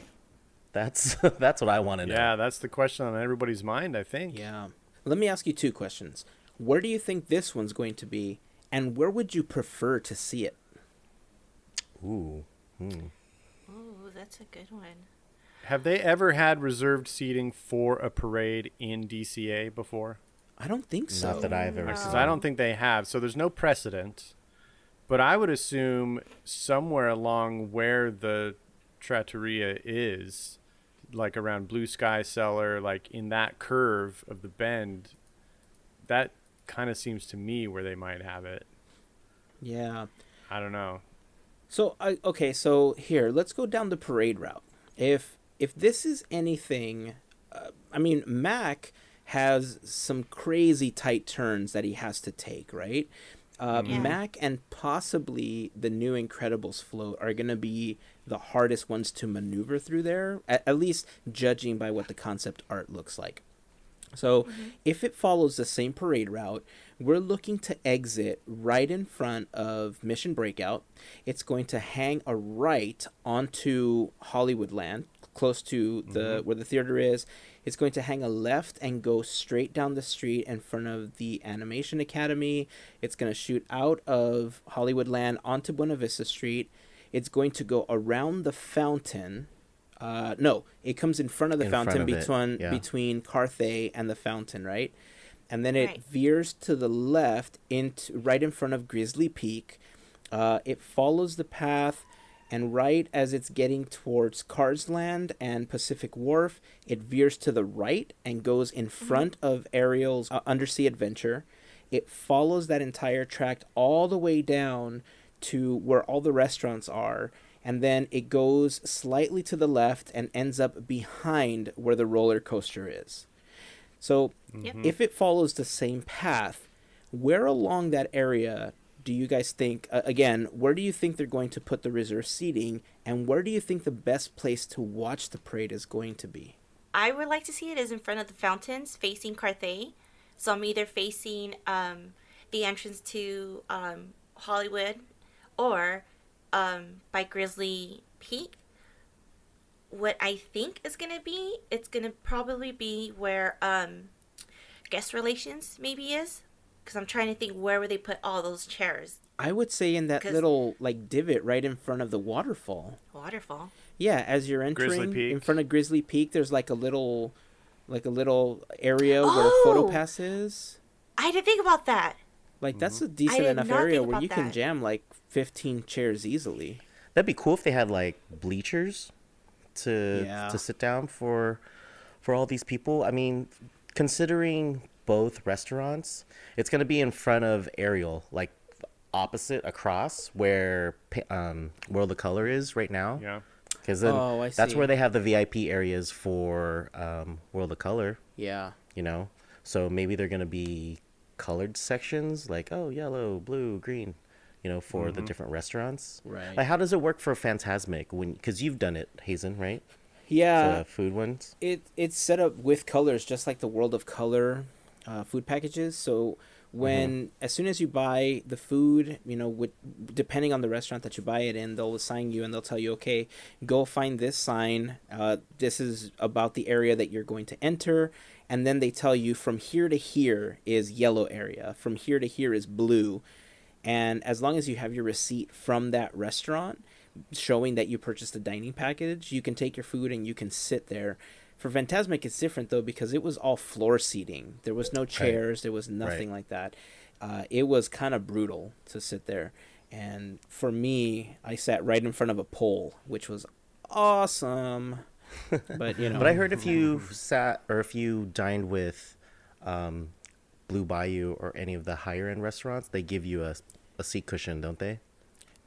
That's <laughs> that's what I want to know. Yeah, that's the question on everybody's mind. I think. Yeah. Let me ask you two questions. Where do you think this one's going to be, and where would you prefer to see it? Ooh. Hmm. Oh, that's a good one. Have they ever had reserved seating for a parade in DCA before? I don't think so. Not that I've ever No. seen. I don't think they have. So there's no precedent. But I would assume somewhere along where the trattoria is, like around Blue Sky Cellar, like in that curve of the bend, that kind of seems to me where they might have it. Yeah. I don't know. So I okay, so here let's go down the parade route. If if this is anything, uh, I mean Mac has some crazy tight turns that he has to take, right? Uh, Yeah. Mac and possibly the new Incredibles float are gonna be the hardest ones to maneuver through there, at, at least judging by what the concept art looks like. So, mm-hmm. if it follows the same parade route, we're looking to exit right in front of Mission Breakout. It's going to hang a right onto Hollywood Land, close to the mm-hmm. where the theater is. It's going to hang a left and go straight down the street in front of the Animation Academy. It's going to shoot out of Hollywood Land onto Buena Vista Street. It's going to go around the fountain. Uh, no, it comes in front of the In fountain of between yeah. between Carthay and the fountain, right? And then it Right. veers to the left into right in front of Grizzly Peak. Uh, it follows the path, and right as it's getting towards Carsland and Pacific Wharf, it veers to the right and goes in front of Ariel's uh, Undersea Adventure. It follows that entire tract all the way down to where all the restaurants are, and then it goes slightly to the left and ends up behind where the roller coaster is. So, Yep. if it follows the same path, where along that area do you guys think, uh, again, where do you think they're going to put the reserve seating, and where do you think the best place to watch the parade is going to be? I would like to see it is in front of the fountains facing Carthay. So I'm either facing um, the entrance to um, Hollywood or um, by Grizzly Peak. What I think is going to be, it's going to probably be where um, guest relations maybe is. Because I'm trying to think where would they put all those chairs? I would say in that little like divot right in front of the waterfall. Waterfall. Yeah, as you're Grizzly entering in front of Grizzly Peak, there's like a little, like a little area where a photo Oh! pass is. I didn't think about that. Like that's Mm-hmm. a decent enough area where about you can jam like 15 chairs easily. That'd be cool if they had like bleachers to Yeah. to sit down for for all these people. I mean, considering both restaurants, it's gonna be in front of Ariel, like opposite across where um World of Color is right now. Yeah. Because then Oh, I that's where they have the VIP areas for um, World of Color. Yeah. You know, so maybe they're gonna be colored sections, like oh yellow, blue, green. You know, for the different restaurants. Right. Like, how does it work for Phantasmic when? Because you've done it, Hazen, right? Yeah. the food ones. it it's set up with colors just like the world of color uh, food packages so when as soon as you buy the food you know with depending on the restaurant that you buy it in they'll assign you and they'll tell you okay go find this sign uh, this is about the area that you're going to enter and then they tell you from here to here is yellow area from here to here is blue and as long as you have your receipt from that restaurant showing that you purchased a dining package, you can take your food and you can sit there. For Phantasmic, it's different though because it was all floor seating. There was no chairs. There was nothing like that. uh, it was kind of brutal to sit there. And for me, I sat right in front of a pole, which was awesome. But you <laughs> know, But I heard if you sat or if you dined with um, Blue Bayou or any of the higher end restaurants, they give you a, a seat cushion, don't they?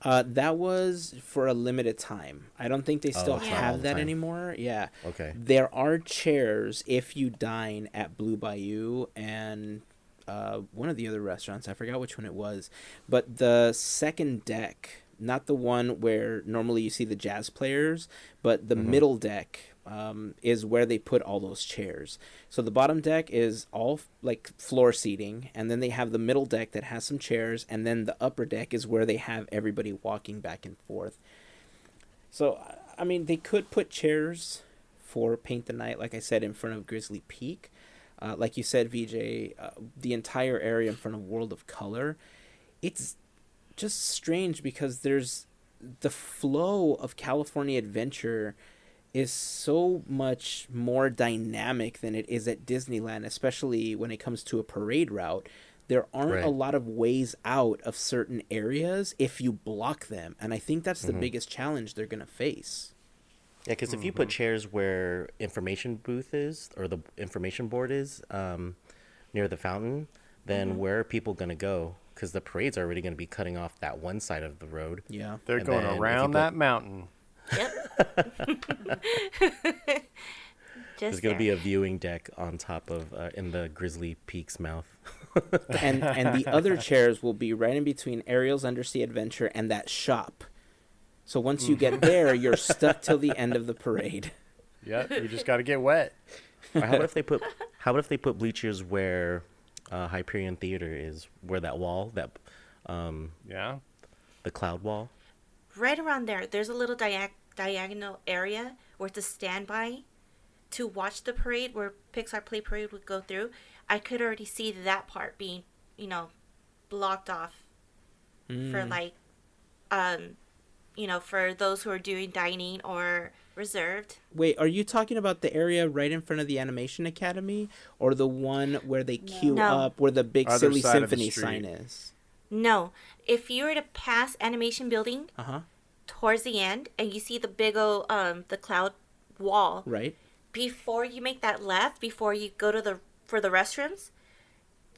Uh, that was for a limited time. I don't think they Oh, still all have that time. anymore. Yeah. Okay. There are chairs if you dine at Blue Bayou and uh, one of the other restaurants. I forgot which one it was. But the second deck, not the one where normally you see the jazz players, but the middle deck um, is where they put all those chairs. So the bottom deck is all like floor seating, and then they have the middle deck that has some chairs, and then the upper deck is where they have everybody walking back and forth. So, I mean, they could put chairs for Paint the Night, like I said, in front of Grizzly Peak. Uh, like you said, VJ, uh, the entire area in front of World of Color. It's just strange because there's the flow of California Adventure is so much more dynamic than it is at Disneyland, especially when it comes to a parade route. There aren't Right. a lot of ways out of certain areas if you block them, and I think that's the mm-hmm. biggest challenge they're going to face. Yeah, because if you put mm-hmm. chairs where information booth is or the information board is um, near the fountain, then mm-hmm. where are people going to go? Because the parade's already going to be cutting off that one side of the road. Yeah. They're And going then if you around put- that mountain. Yep. <laughs> There's going to be a viewing deck on top of uh, in the Grizzly Peak's mouth. <laughs> and and the other chairs will be right in between Ariel's Undersea Adventure and that shop. So once you get there, <laughs> you're stuck till the end of the parade. Yep, you just got to get wet. Or how about if they put how about if they put bleachers where uh, Hyperion Theater is, where that wall, that um, Yeah. the cloud wall. Right around there, there's a little diag- diagonal area where it's a standby to watch the parade where Pixar Play Parade would go through. I could already see that part being, you know, blocked off for like, um, you know, for those who are doing dining or reserved. Wait, are you talking about the area right in front of the Animation Academy, or the one where they queue No. up where the big Other silly side the symphony sign is? No, if you were to pass animation building Uh huh. towards the end and you see the big old um the cloud wall Right. before you make that left before you go to the for the restrooms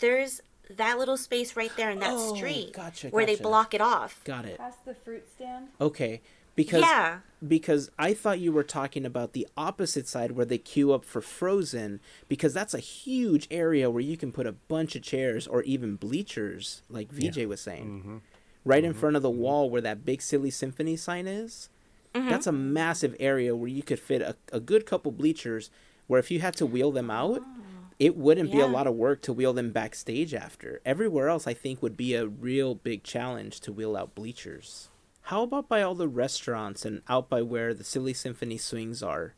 there's that little space right there in that Oh, street gotcha, where they block it off Got it. Past the fruit stand. Okay. Because yeah because I thought you were talking about the opposite side where they queue up for Frozen because that's a huge area where you can put a bunch of chairs or even bleachers, like VJ was saying. Mm-hmm. Right in mm-hmm. front of the mm-hmm. wall where that big silly symphony sign is. That's a massive area where you could fit a, a good couple bleachers where if you had to wheel them out, oh. it wouldn't be a lot of work to wheel them backstage after. Everywhere else I think would be a real big challenge to wheel out bleachers. How about by all the restaurants and out by where the Silly Symphony swings are?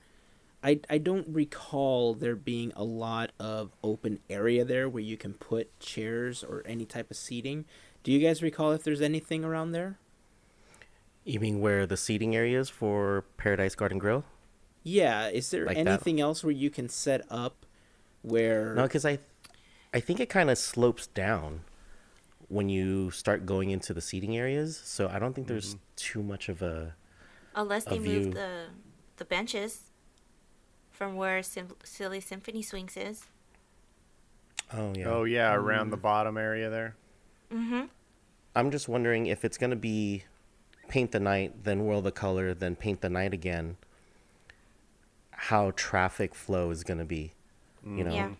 I, I don't recall there being a lot of open area there where you can put chairs or any type of seating. Do you guys recall if there's anything around there? You mean where the seating areas for Paradise Garden Grill? Yeah, is there Like that? anything else where you can set up where No, because I, I think it kind of slopes down when you start going into the seating areas. So I don't think there's mm-hmm. too much of a. unless they A move the the benches from where Sym- silly symphony swings is Oh yeah. Oh yeah, around the mm. bottom area there. mm-hmm I'm just wondering if it's gonna be paint the night, then World of Color, then paint the night again. How traffic flow is gonna be, you mm-hmm. know? Yeah.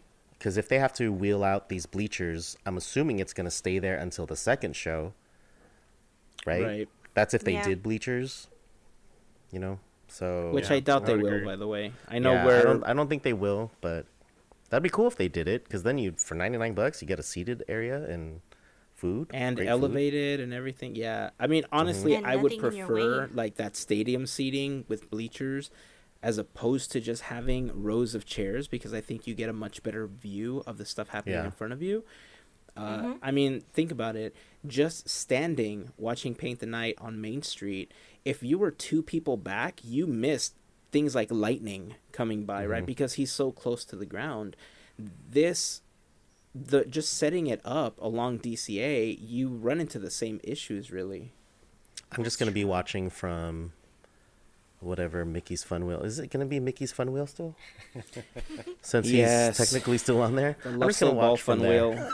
Because if they have to wheel out these bleachers, I'm assuming it's gonna stay there until the second show. Right. Right. That's if they Yeah. did bleachers. You know. So. which Yeah, I doubt I they will, agree. by the way. I know yeah, where I don't, I don't think they will, but that'd be cool if they did it. Because then you, for 99 bucks, you get a seated area and food and great food. elevated and everything. Yeah, I mean, honestly, mm-hmm. And I would nothing in your prefer like that stadium seating with bleachers, as opposed to just having rows of chairs because I think you get a much better view of the stuff happening Yeah. in front of you. Uh, Mm-hmm. I mean, think about it. Just standing watching Paint the Night on Main Street, if you were two people back, you missed things like lightning coming by, right? Because he's so close to the ground. This the just setting it up along DCA, you run into the same issues really. I'm just gonna be watching from whatever Mickey's Fun Wheel. Is it gonna be Mickey's Fun Wheel still? <laughs> Since Yes. he's technically still on there, The I'm just gonna Luxo Ball watch Fun. Wheel.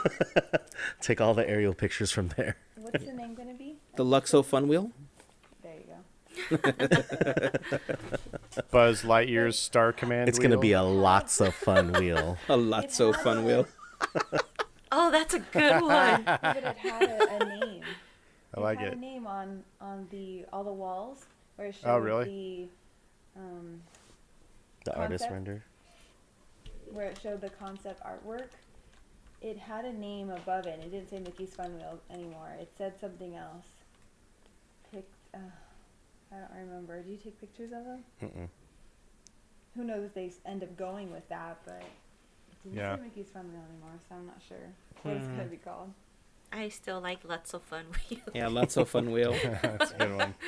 <laughs> Take all the aerial pictures from there. What's the name gonna be? The Luxo Fun Wheel? There you go. <laughs> Buzz Lightyear's Star Command. It's gonna be a lots of fun wheel. A Lotso had Fun Wheel. Oh, that's a good one. But it had a, a name. I like had it. a name on on the all the walls where it showed Oh, really? the um, The artist render. where it showed the concept artwork. It had a name above it. It didn't say Mickey's Fun Wheel anymore. It said something else. Pic. Uh, I don't remember. Do you take pictures of them? Mm-mm. Who knows if they end up going with that, but it didn't Yeah. say Mickey's Fun Wheel anymore, so I'm not sure what it's Hmm. gonna be called. I still like Lotso Fun Wheel. Yeah, Lotso Fun <laughs> Wheel. <laughs> That's a good one. <laughs>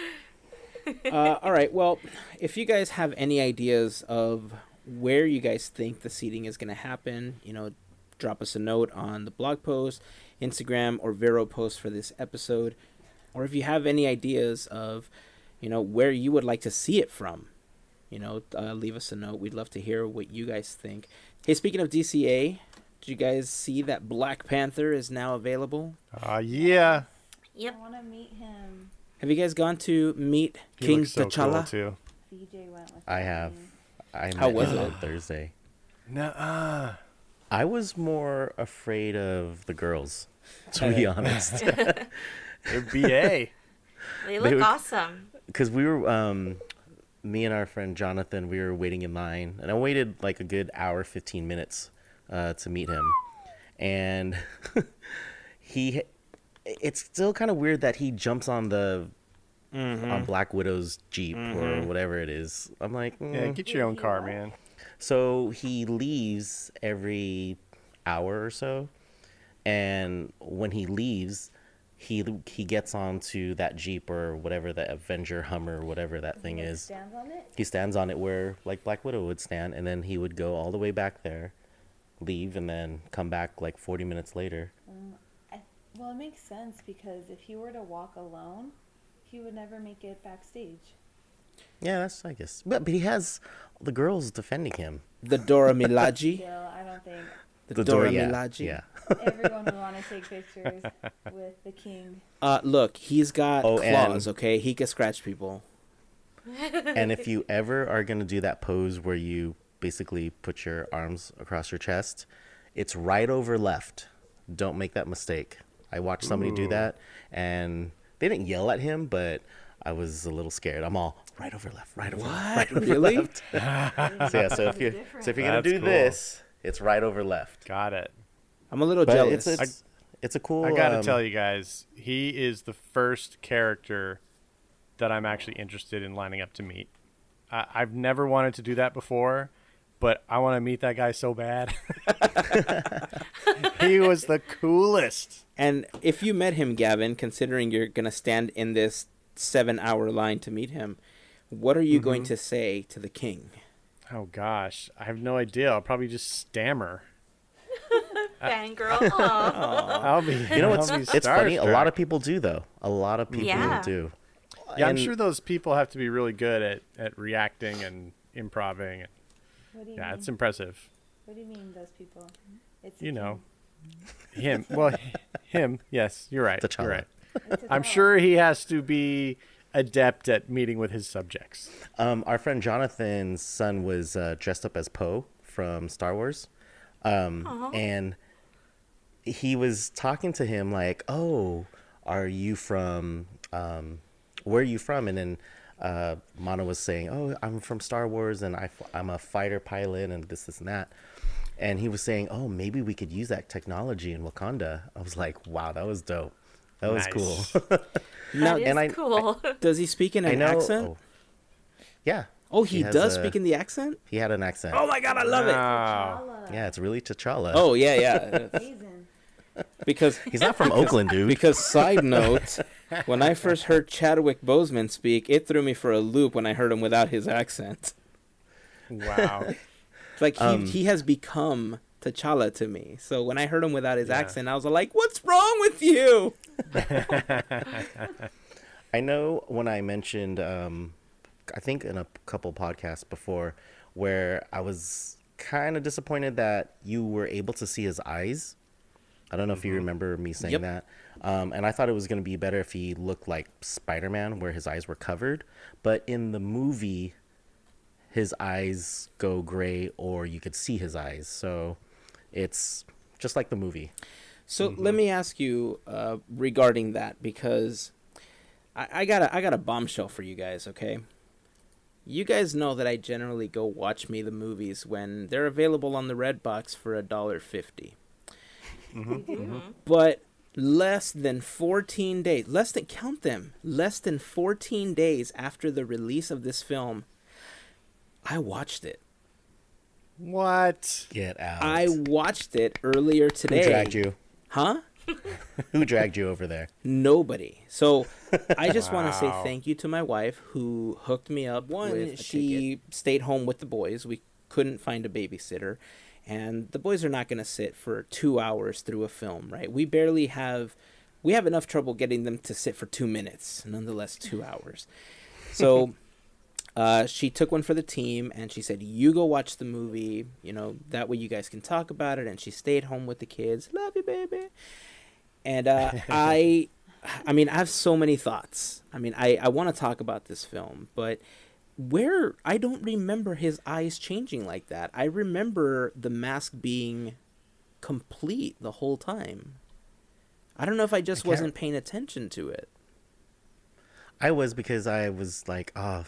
<laughs> uh, all right. Well, if you guys have any ideas of where you guys think the seating is going to happen, you know, drop us a note on the blog post, Instagram, or Vero post for this episode. Or if you have any ideas of, you know, where you would like to see it from, you know, uh, leave us a note. We'd love to hear what you guys think. Hey, speaking of DCA, did you guys see that Black Panther is now available? Uh, yeah. Yep. I want to meet him. Have you guys gone to meet He King so T'Challa? cool too. VJ went with I have. I met How was him it? on Thursday. Nuh-uh. I was more afraid of the girls, to be honest, <laughs> <laughs> They're BA. They look would- awesome. because we were, um, me and our friend Jonathan, we were waiting in line, and I waited like a good hour, fifteen minutes, uh, to meet him, and <laughs> he, it's still kind of weird that he jumps on the mm-hmm. on Black Widow's jeep or mm-hmm. whatever it is. I'm like, yeah, mm. get your own car, man. So he leaves every hour or so, and when he leaves, he he gets onto that jeep or whatever the Avenger Hummer, or whatever that thing He, like, is. Stands on it. He stands on it where like Black Widow would stand, and then he would go all the way back there, leave, and then come back like 40 minutes later. I, well, it makes sense because if he were to walk alone, he would never make it backstage. Yeah, that's I guess. But, but he has the girls defending him. The Dora Milaje. <laughs> Still, I don't think The, Dora yeah, Milaje. Yeah. <laughs> everyone would want to take pictures with the king. Uh, look, he's got Oh, claws. and- Okay, he can scratch people. <laughs> and if you ever are going to do that pose where you basically put your arms across your chest, it's right over left. Don't make that mistake. I watched somebody do that, and they didn't yell at him, but I was a little scared. I'm all right over left, right over left, right over Really? left. <laughs> so yeah, so if you so if you're gonna That's do cool. this, it's right over left. Got it. I'm a little But jealous. it's it's, it's a cool. I gotta um, tell you guys, he is the first character that I'm actually interested in lining up to meet. I, I've never wanted to do that before, but I want to meet that guy so bad. <laughs> he was the coolest. and if you met him, Gavin, considering you're gonna stand in this seven-hour line to meet him, what are you going Mm-hmm. to say to the king? Oh gosh, I have no idea. I'll probably just stammer. <laughs> Fangirl. <laughs> Aw. I'll be. You know, it's it's funny. A lot of people do though. A lot of people Yeah. do. Yeah, I'm sure those people have to be really good at, at reacting and improving. What do you Yeah, mean? it's impressive. what do you mean, those people? It's You know, king. him. Well, <laughs> him. Yes, you're right. T'Challa. You're right. I'm sure he has to be adept at meeting with his subjects. Um, our friend Jonathan's son was uh, dressed up as Poe from Star Wars, um, and he was talking to him like, "Oh, are you from? Um, where are you from?" And then uh, Mana was saying, "Oh, I'm from Star Wars, and I, am a fighter pilot, and this, this, and that." And he was saying, "Oh, maybe we could use that technology in Wakanda." I was like, "Wow, that was dope. That was Nice. <laughs> cool." Now, That is and I- cool. <laughs> does he speak in I an know. accent? Oh. Yeah. Oh, he, has does a- speak in the accent. He had an accent. Oh my god, I love it. T'Challa. Yeah, it's really T'Challa. Oh yeah, yeah. <laughs> Amazing. because He's not from Oakland, dude. because side note, when I first heard Chadwick Boseman speak, it threw me for a loop when I heard him without his accent. Wow. <laughs> Like he Um, he has become T'Challa to me. So when I heard him without his Yeah. accent, I was like, "What's wrong with you?" <laughs> I know when I mentioned, um, I think in a couple podcasts before, where I was kind of disappointed that you were able to see his eyes. I don't know if you remember me saying Yep. that. Um, and I thought it was going to be better if he looked like Spider Man, where his eyes were covered. But in the movie, his eyes go gray, or you could see his eyes. So it's just like the movie. So let me ask you uh, regarding that because I, I got a, I got a bombshell for you guys. Okay, you guys know that I generally go watch me the movies when they're available on the Red Box for a dollar fifty. We Mm-hmm. But less than 14 days, less than, count them, less than 14 days after the release of this film, I watched it. What? Get out. I watched it earlier today. Who dragged you? Huh? <laughs> Who dragged you over there? Nobody. So I just want to say thank you to my wife who hooked me up. One, With a she stayed home with the boys. We couldn't find a babysitter. And the boys are not going to sit for two hours through a film, right? We barely have, we have enough trouble getting them to sit for two minutes, nonetheless, two hours. So <laughs> uh, she took one for the team and she said, You go watch the movie. You know, that way you guys can talk about it. And she stayed home with the kids. Love you, baby. And uh, <laughs> I, I mean, I have so many thoughts. I mean, I, I want to talk about this film, but where I don't remember his eyes changing like that. I remember the mask being complete the whole time. I don't know if I just can't- wasn't paying attention to it. I was because I was like, oh,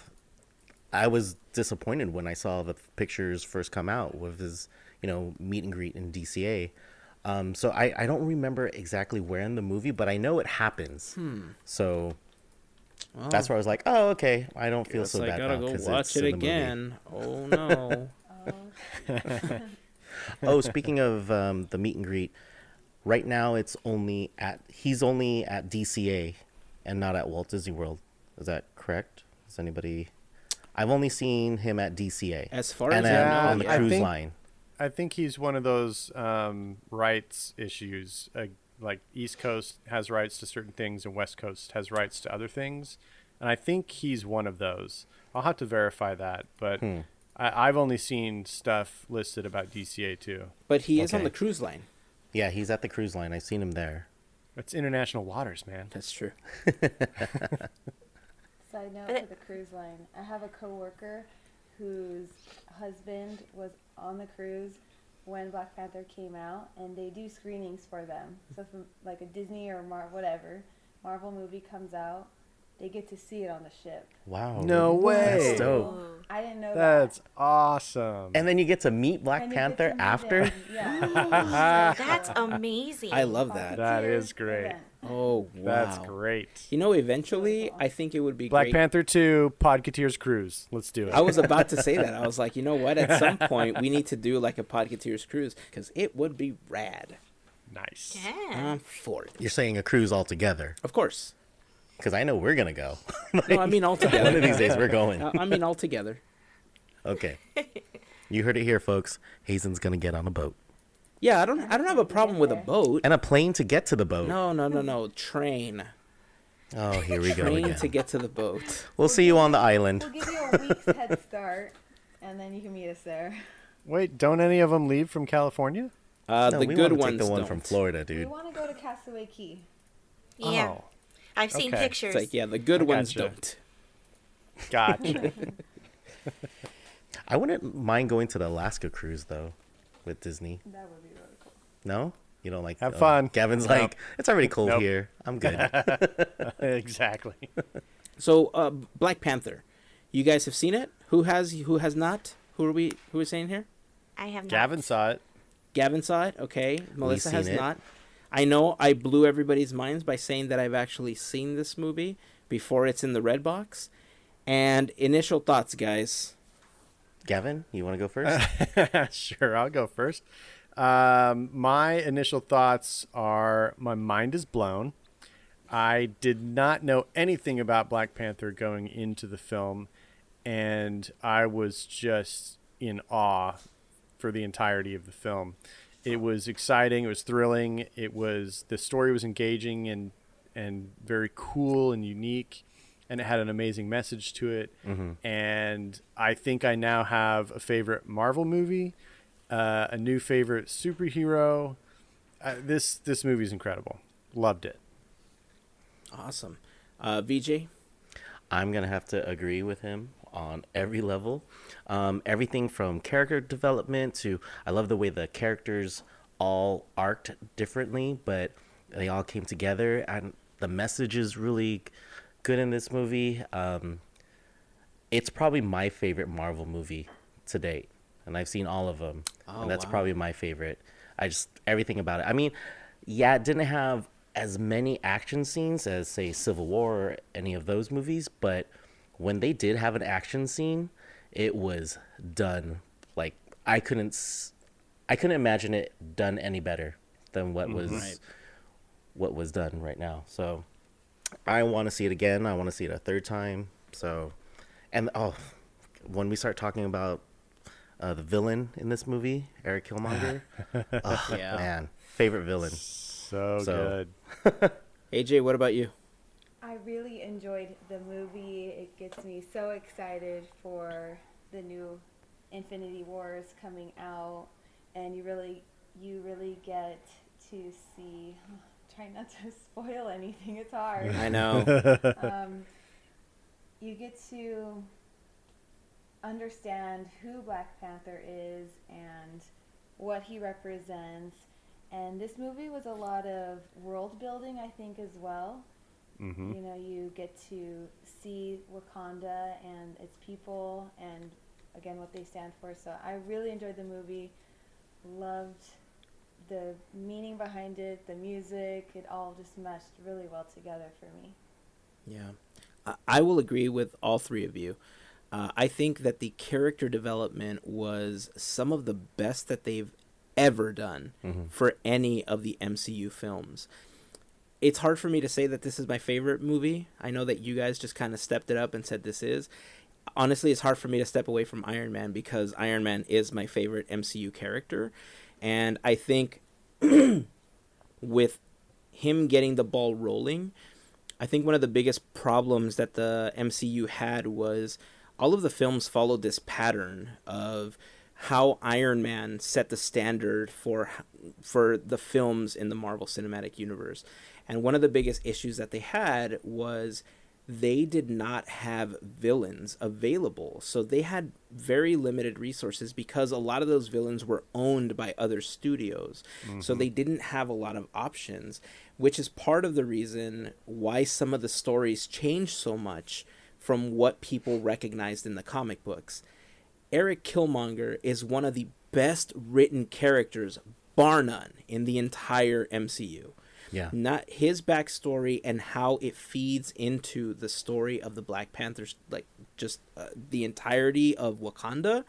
I was disappointed when I saw the pictures first come out with his, you know, meet and greet in DCA. Um, so I, I don't remember exactly where in the movie, but I know it happens. So Well, that's where I was like, oh, okay, I don't feel guess so I bad gotta now go 'cause watch it in movie. again. Oh no. Oh, <laughs> oh, speaking of um, the meet and greet, right now it's only at he's only at DCA and not at Walt Disney World. Is that correct? Is anybody? I've only seen him at DCA As far and as then I know, on the yeah. I cruise think- line. I think he's one of those um, rights issues. Uh, like East Coast has rights to certain things, and West Coast has rights to other things. And I think he's one of those. I'll have to verify that, but Hmm. I, I've only seen stuff listed about DCA too. but he is on the cruise line. Yeah, he's at the cruise line. I've seen him there. It's international waters, man. That's true. <laughs> Side note for the cruise line. I have a coworker whose husband was on the cruise when Black Panther came out, and they do screenings for them. So, if like a Disney or Mar- whatever Marvel movie comes out, they get to see it on the ship. Wow. No way. That's dope. I didn't know That's that. awesome. And then you get to meet Black And Panther meet after. Yeah. That's <laughs> amazing. I love that. That is great. event. Oh wow. That's great. You know, eventually, I think it would be Black great. Panther 2, Podcateers Cruise. Let's do it. I was about to say that. I was <laughs> like, you know what? At some point, we need to do like a Podcateers cruise because it would be rad. nice. Yeah. I'm for it. You're saying a cruise altogether, Of course. because I know we're gonna go. <laughs> No, I mean all One of these days we're going. I I mean all together. Okay. You heard it here, folks. Hazen's gonna get on a boat Yeah, I don't. I don't have a problem with a boat. and a plane to get to the boat. No, no, no, no. Train. Oh, here we go Train again. to get to the boat. We'll see you on the island. We'll give you a week's head start, and then you can meet us there. Wait, don't any of them leave from California? Uh, No, the we good wanna ones take the one don't. from Florida, dude. We dude. want to go to Castaway Cay. Yeah. Oh, I've seen okay. pictures. It's like yeah, the good I ones gotcha. don't. gotcha. <laughs> I wouldn't mind going to the Alaska cruise though, with Disney. That would be really cool. No, you don't like. Have oh, fun. Gavin's Nope. like, it's already <laughs> cold Nope. here. I'm good. <laughs> <laughs> exactly. So, uh, Black Panther. You guys have seen it? Who has? Who has not? Who are we? Who are saying here? I have not. Gavin saw it. Gavin saw it. Okay, Melissa has it. not. I know I blew everybody's minds by saying that I've actually seen this movie before it's in the red box. And initial thoughts, guys. Gavin, you want to go <laughs> first? sure, I'll go first. Um, my initial thoughts are my mind is blown. I did not know anything about Black Panther going into the film, and I was just in awe for the entirety of the film. It was exciting. It was thrilling. It was the story was engaging and and very cool and unique, and it had an amazing message to it. And I think I now have a favorite Marvel movie, uh, a new favorite superhero. Uh, this this movie is incredible. Loved it. Awesome. Uh, VJ? I'm gonna have to agree with him on every level. Um, everything from character development to I love the way the characters all arced differently, but they all came together, and the message is really good in this movie. Um, it's probably my favorite Marvel movie to date, and I've seen all of them, Oh, and that's wow. probably my favorite. I just everything about it. I mean, yeah, it didn't have as many action scenes as say Civil War or any of those movies, but when they did have an action scene, it was done like I couldn't I couldn't imagine it done any better than what was Right. what was done right now. So I want to see it again. I want to see it a third time. So and oh, when we start talking about uh, the villain in this movie, Eric Killmonger, <laughs> oh, Yeah. man, favorite villain. So, So- good. <laughs> AJ, what about you? I really enjoyed the movie. It gets me so excited for the new Infinity Wars coming out, and you really, you really get to see. Try not to <laughs> spoil anything. It's hard. I <laughs> know. um, you get to understand who Black Panther is and what he represents. And this movie was a lot of world building, I think, as well. hmm You know, you get to see Wakanda and its people and, again, what they stand for. So I really enjoyed the movie. Loved the meaning behind it, the music. It all just meshed really well together for me. Yeah, I- I will agree with all three of you. Uh, I think that the character development was some of the best that they've ever done for any of the MCU films. It's hard for me to say that this is my favorite movie. I know that you guys just kind of stepped it up and said this is. Honestly, it's hard for me to step away from Iron Man because Iron Man is my favorite MCU character. And I think <clears throat> with him getting the ball rolling, I think one of the biggest problems that the MCU had was all of the films followed this pattern of how Iron Man set the standard for for the films in the Marvel Cinematic Universe. And one of the biggest issues that they had was they did not have villains available. So they had very limited resources because a lot of those villains were owned by other studios. So mm-hmm. they didn't have a lot of options, which is part of the reason why some of the stories changed so much from what people recognized in the comic books. Eric Killmonger is one of the best written characters, bar none, in the entire MCU Yeah. not his backstory and how it feeds into the story of the Black Panthers, like just uh, the entirety of Wakanda.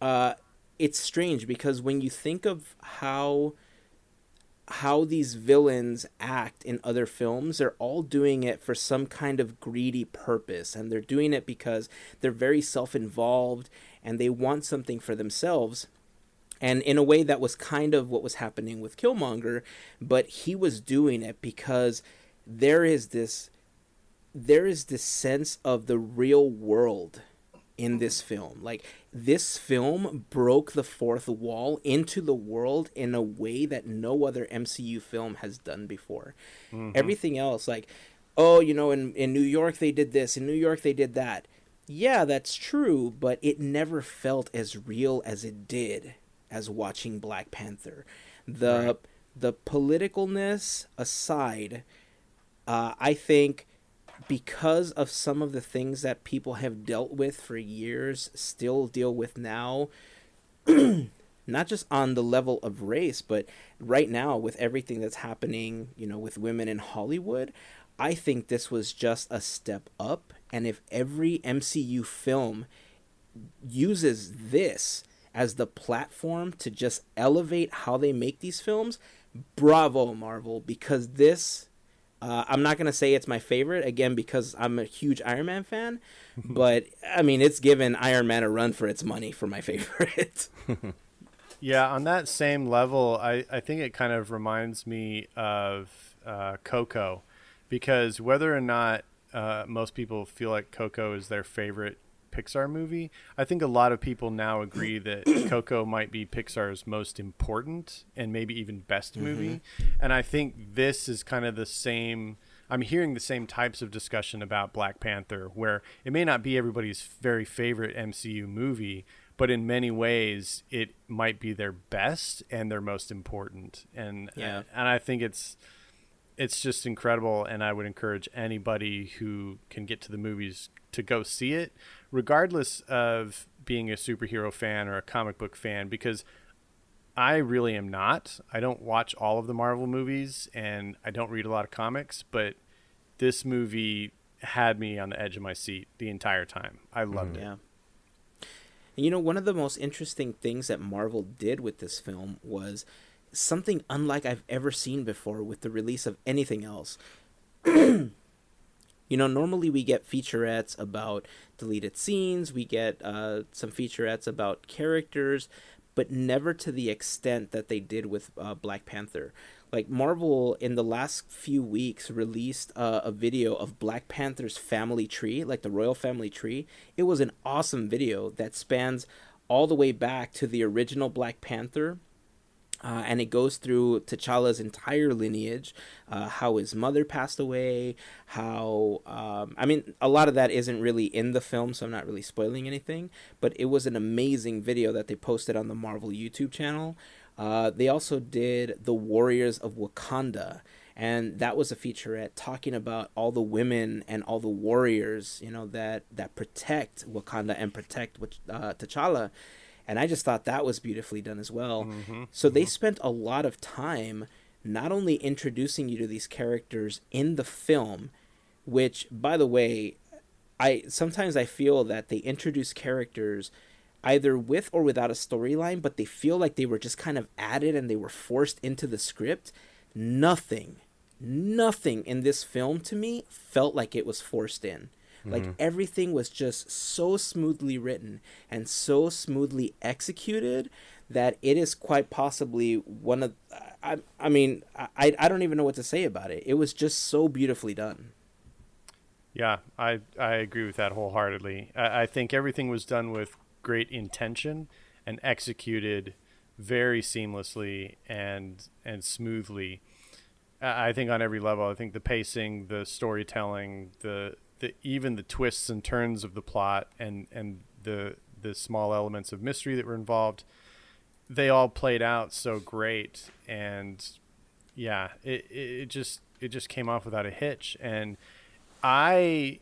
Uh, it's strange because when you think of how how these villains act in other films, they're all doing it for some kind of greedy purpose, and they're doing it because they're very self-involved and they want something for themselves and in a way that was kind of what was happening with Killmonger, but he was doing it because there is this there is this sense of the real world in this film. Like this film broke the fourth wall into the world in a way that no other MCU film has done before. Mm-hmm. Everything else like oh, you know in in New York they did this, in New York they did that. Yeah, that's true, but it never felt as real as it did as watching Black Panther. The the politicalness aside, uh, I think because of some of the things that people have dealt with for years, still deal with now, <clears throat> not just on the level of race, but right now with everything that's happening, you know, with women in Hollywood, I think this was just a step up. And if every MCU film uses this as the platform to just elevate how they make these films, bravo, Marvel, because this. Uh, I'm not gonna say it's my favorite again because I'm a huge Iron Man fan, <laughs> but I mean it's given Iron Man a run for its money for my <laughs> favorite. <laughs> Yeah, on that same level, I, I think it kind of reminds me of uh, Coco, because whether or not uh, most people feel like Coco is their favorite Pixar movie, I think a lot of people now agree that <coughs> Coco might be Pixar's most important and maybe even best mm-hmm. movie. And I think this is kind of the same. I'm hearing the same types of discussion about Black Panther, where it may not be everybody's very favorite MCU movie, but in many ways it might be their best and their most important. And Yeah. Uh, and I think it's it's just incredible and I would encourage anybody who can get to the movies to go see it regardless of being a superhero fan or a comic book fan because I really am not. I don't watch all of the Marvel movies and I don't read a lot of comics, but this movie had me on the edge of my seat the entire time. I loved mm. it. Yeah. And you know, one of the most interesting things that Marvel did with this film was something unlike I've ever seen before with the release of anything else. <clears throat> you know, normally we get featurettes about deleted scenes, we get uh, some featurettes about characters, but never to the extent that they did with uh, Black Panther. Like Marvel in the last few weeks released uh, a video of Black Panther's family tree, like the royal family tree. It was an awesome video that spans all the way back to the original Black Panther uh, and it goes through T'Challa's entire lineage, uh, how his mother passed away, how um, I mean, a lot of that isn't really in the film, so I'm not really spoiling anything. But it was an amazing video that they posted on the Marvel YouTube channel. Uh, they also did the Warriors of Wakanda, and that was a featurette talking about all the women and all the warriors, you know, that that protect Wakanda and protect uh, T'Challa and I just thought that was beautifully done as well. Mm-hmm. So they mm-hmm. spent a lot of time not only introducing you to these characters in the film, which by the way, I sometimes I feel that they introduce characters either with or without a storyline, but they feel like they were just kind of added and they were forced into the script. Nothing, nothing in this film to me felt like it was forced in. Like mm-hmm. everything was just so smoothly written and so smoothly executed that it is quite possibly one of I I mean I I don't even know what to say about it. It was just so beautifully done. Yeah, I I agree with that wholeheartedly. I, I think everything was done with great intention and executed very seamlessly and and smoothly. I I think on every level. I think the pacing, the storytelling, the the even the twists and turns of the plot, and and the the small elements of mystery that were involved, they all played out so great. And yeah, it it just it just came off without a hitch. And I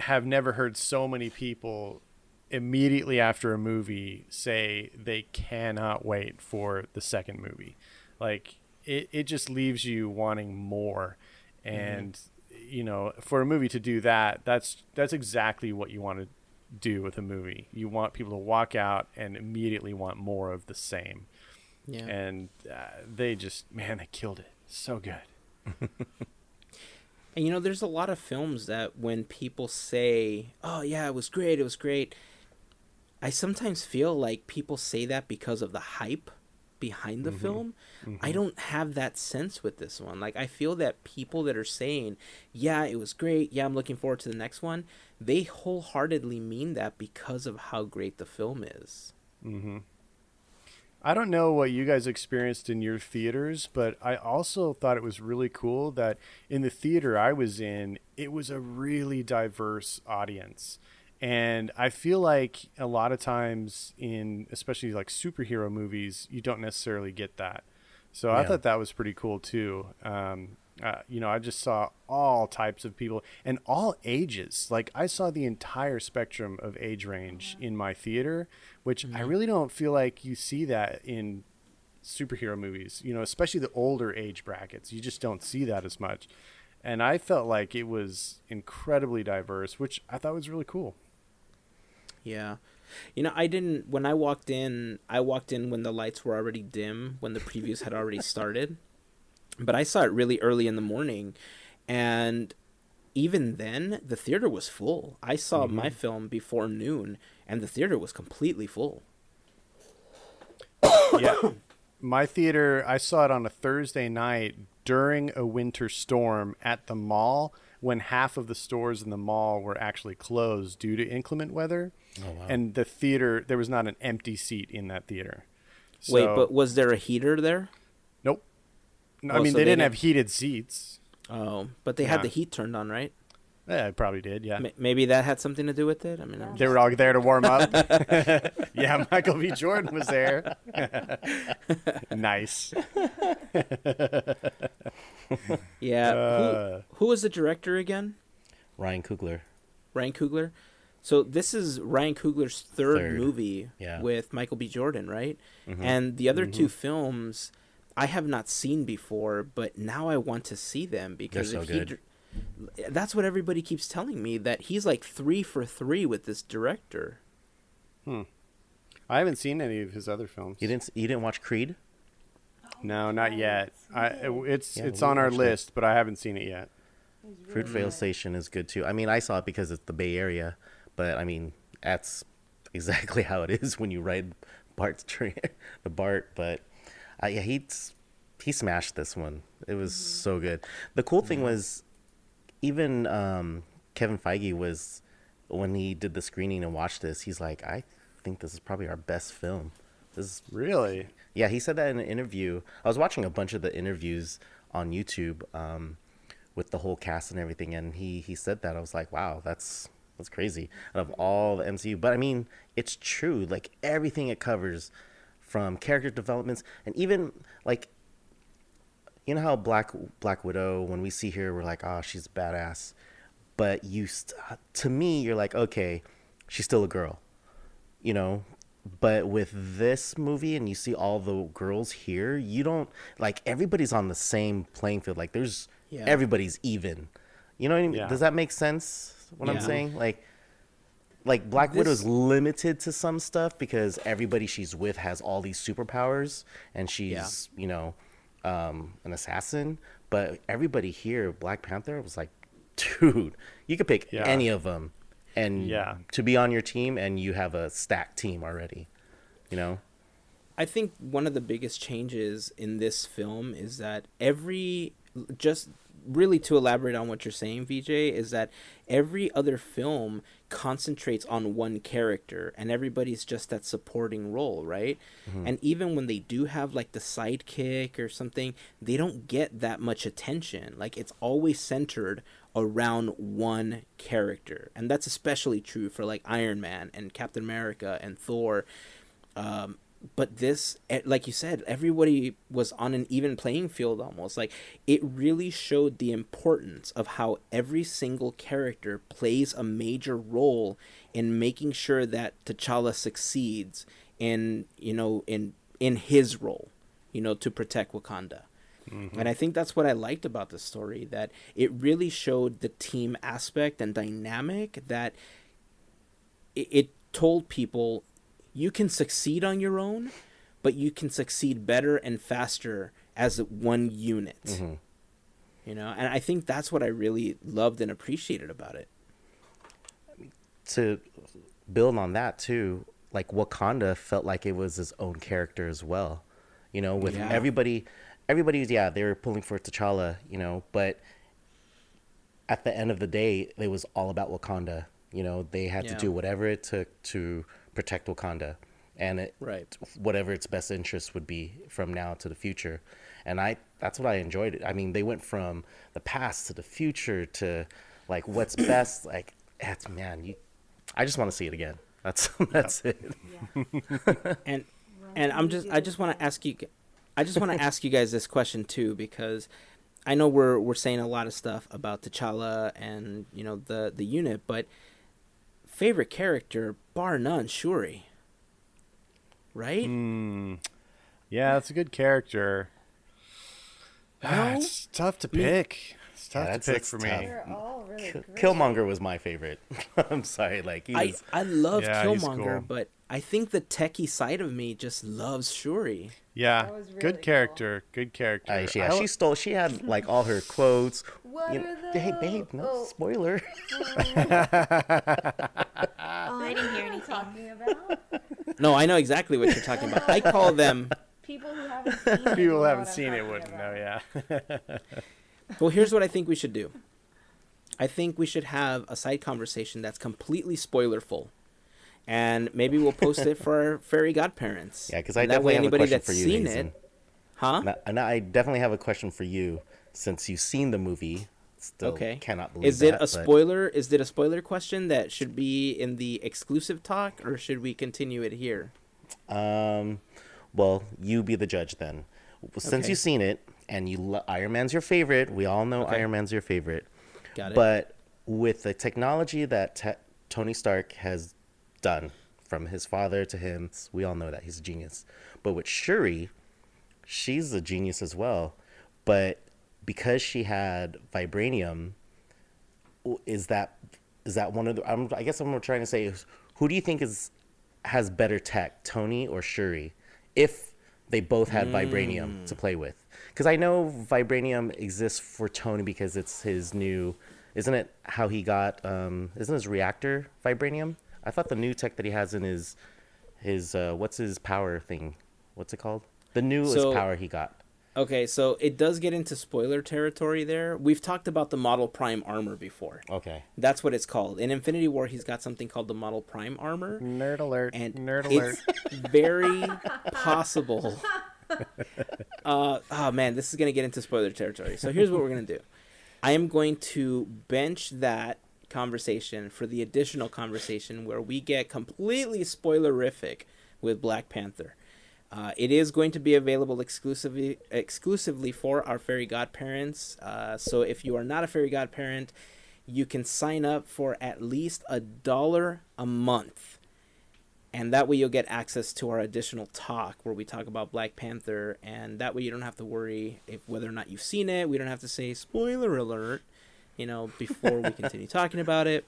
have never heard so many people immediately after a movie say they cannot wait for the second movie. Like it, it just leaves you wanting more. Mm-hmm. And you know, for a movie to do that, that's that's exactly what you want to do with a movie. You want people to walk out and immediately want more of the same. Yeah. And uh, they just man, they killed it. So good. <laughs> And you know, there's a lot of films that when people say, "Oh yeah, it was great, it was great," I sometimes feel like people say that because of the hype behind the film. I don't have that sense with this one. Like I feel that people that are saying, "Yeah, it was great. Yeah, I'm looking forward to the next one." They wholeheartedly mean that because of how great the film is. Mhm. I don't know what you guys experienced in your theaters, but I also thought it was really cool that in the theater I was in, it was a really diverse audience. And I feel like a lot of times in especially like superhero movies, you don't necessarily get that. So I thought that was pretty cool too. Um, uh, you know, I just saw all types of people and all ages. Like I saw the entire spectrum of age range in my theater, which I really don't feel like you see that in superhero movies. You know, especially the older age brackets. You just don't see that as much. And I felt like it was incredibly diverse, which I thought was really cool. Yeah. You know, I didn't when I walked in, I walked in when the lights were already dim, when the previews had already started. But I saw it really early in the morning and even then the theater was full. I saw Mm-hmm. my film before noon and the theater was completely full. <coughs> yeah. My theater, I saw it on a Thursday night during a winter storm at the mall when half of the stores in the mall were actually closed due to inclement weather. Oh, wow. And the theater, there was not an empty seat in that theater. Wait, but was there a heater there? nope. No, Oh, I mean, so they, they didn't have didn't- heated seats. Oh, but they had the heat turned on, right? Yeah, it probably did. Yeah. M- maybe that had something to do with it. I mean, I'm They were all there to warm up. <laughs> <laughs> yeah, Michael B. Jordan was there. <laughs> nice. yeah. Uh. who, who was the director again? Ryan Coogler. Ryan Coogler. So this is Ryan Coogler's third, Third. movie Yeah. with Michael B. Jordan, right? Mhm. And the other two films I have not seen before, but now I want to see them because so if he good. dir- that's what everybody keeps telling me that he's like three for three with this director. Hmm. I haven't seen any of his other films. You didn't you didn't watch Creed? No, not yet. I, it's Yeah, it's on our watched it. list, but I haven't seen it yet. Fruitvale Station is good too. I mean, I saw it because it's the Bay Area, but I mean, that's <laughs> exactly how it is when you ride BART's train, <laughs> the Bart. But uh, yeah, he he smashed this one. It was so good. The cool thing was, even um, Kevin Feige was when he did the screening and watched this. He's like, I think this is probably our best film. This is Really? yeah, he said that in an interview. I was watching a bunch of the interviews on YouTube um, with the whole cast and everything, and he he said that. I was like, wow, that's that's crazy. Out of all the MCU, but I mean, it's true. Like everything it covers, from character developments, and even like, you know how Black Black Widow, when we see her, we're like, oh, she's badass, but you, st- to me, you're like, okay, she's still a girl you know but with this movie and you see all the girls here you don't like everybody's on the same playing field like there's Yeah. everybody's even you know what I mean? Yeah. does that make sense what i'm saying? Like like black This- widow's limited to some stuff because everybody she's with has all these superpowers and she's you know um an assassin. But everybody here black panther was like <laughs> dude you could pick Yeah. any of them and Yeah. to be on your team and you have a stacked team already you know? I think one of the biggest changes in this film is that every just really to elaborate on what you're saying VJ is that every other film concentrates on one character and everybody's just that supporting role, right? And even when they do have like the sidekick or something, they don't get that much attention. Like it's always centered around one character. And that's especially true for like Iron Man and Captain America and Thor um, but this eh, like you said everybody was on an even playing field almost. Like it really showed the importance of how every single character plays a major role in making sure that T'Challa succeeds in you know in in his role you know to protect Wakanda. And I think that's what I liked about the story that it really showed the team aspect and dynamic that it, it told people you can succeed on your own, but you can succeed better and faster as one unit. Mm-hmm. You know, and I think that's what I really loved and appreciated about it. to build on that too like wakanda felt like it was his own character as well you know with Yeah. everybody everybody's yeah they were pulling for t'challa you know but at the end of the day it was all about wakanda you know they had Yeah. to do whatever it took to protect wakanda and it, Right. whatever its best interest would be from now to the future. And i that's what i enjoyed it. i mean they went from the past to the future to like what's <clears throat> best like that's man you i just want to see it again. <laughs> That's that's it. <laughs> And and I'm just I just want to ask you I just want to ask you guys this question too because I know we're we're saying a lot of stuff about T'Challa and you know the the unit, but favorite character bar none, Shuri. Right? Hmm. Yeah, that's a good character. Ah, No? it's tough to pick. It's tough that's- to pick for tough. me. All really great. killmonger was my favorite <laughs> i'm sorry like he I, I love Yeah, Killmonger, cool. but I think the techie side of me just loves Shuri. Yeah, really good cool. character. Good character. uh, yeah I she stole she had like all her quotes What you are know, the? hey babe no oh, spoiler <laughs> oh. oh, I didn't hear what am I anything. talking about? No, I know exactly what you're talking about. I call them <laughs> People who haven't I'm seen it wouldn't about. know. Yeah. Well, here's what I think we should do. I think we should have a side conversation that's completely spoilerful, and maybe we'll post it for our fairy godparents. Yeah, because I And definitely have a question for you, seen Hazen. it, huh? And I- And I definitely have a question for you since you've seen the movie. Still okay. cannot believe Is it that, a but- spoiler? Is it a spoiler question that should be in the exclusive talk, or should we continue it here? Um, well, you be the judge then. Since Okay. you've seen it and you lo- Iron Man's your favorite, we all know Okay. Iron Man's your favorite. Got it. But with the technology that te- Tony Stark has done from his father to him, we all know that he's a genius. But with Shuri, she's a genius as well. But because she had vibranium, is that is that one of the? I'm, I guess what I'm trying to say is, who do you think is has better tech, Tony or Shuri? If they both had vibranium to play with, because I know vibranium exists for Tony because it's his new. Isn't it how he got? Um, isn't his reactor vibranium? I thought the new tech that he has in his his uh, what's his power thing? What's it called? The newest So- power he got. Okay, so it does get into spoiler territory there. We've talked about the Model Prime armor before. Okay. That's what it's called. In Infinity War, he's got something called the Model Prime armor. Nerd alert. and Nerd alert. it's <laughs> very possible. <laughs> Uh, oh man, this is gonna get into spoiler territory. So here's what we're gonna do. I am going to bench that conversation for the additional conversation where we get completely spoilerific with Black Panther. Uh, it is going to be available exclusively exclusively for our fairy godparents. Uh, so if you are not a fairy godparent, you can sign up for at least a dollar a month and that way you'll get access to our additional talk where we talk about Black Panther, and that way you don't have to worry if whether or not you've seen it. We don't have to say spoiler alert, you know, before we continue talking about it.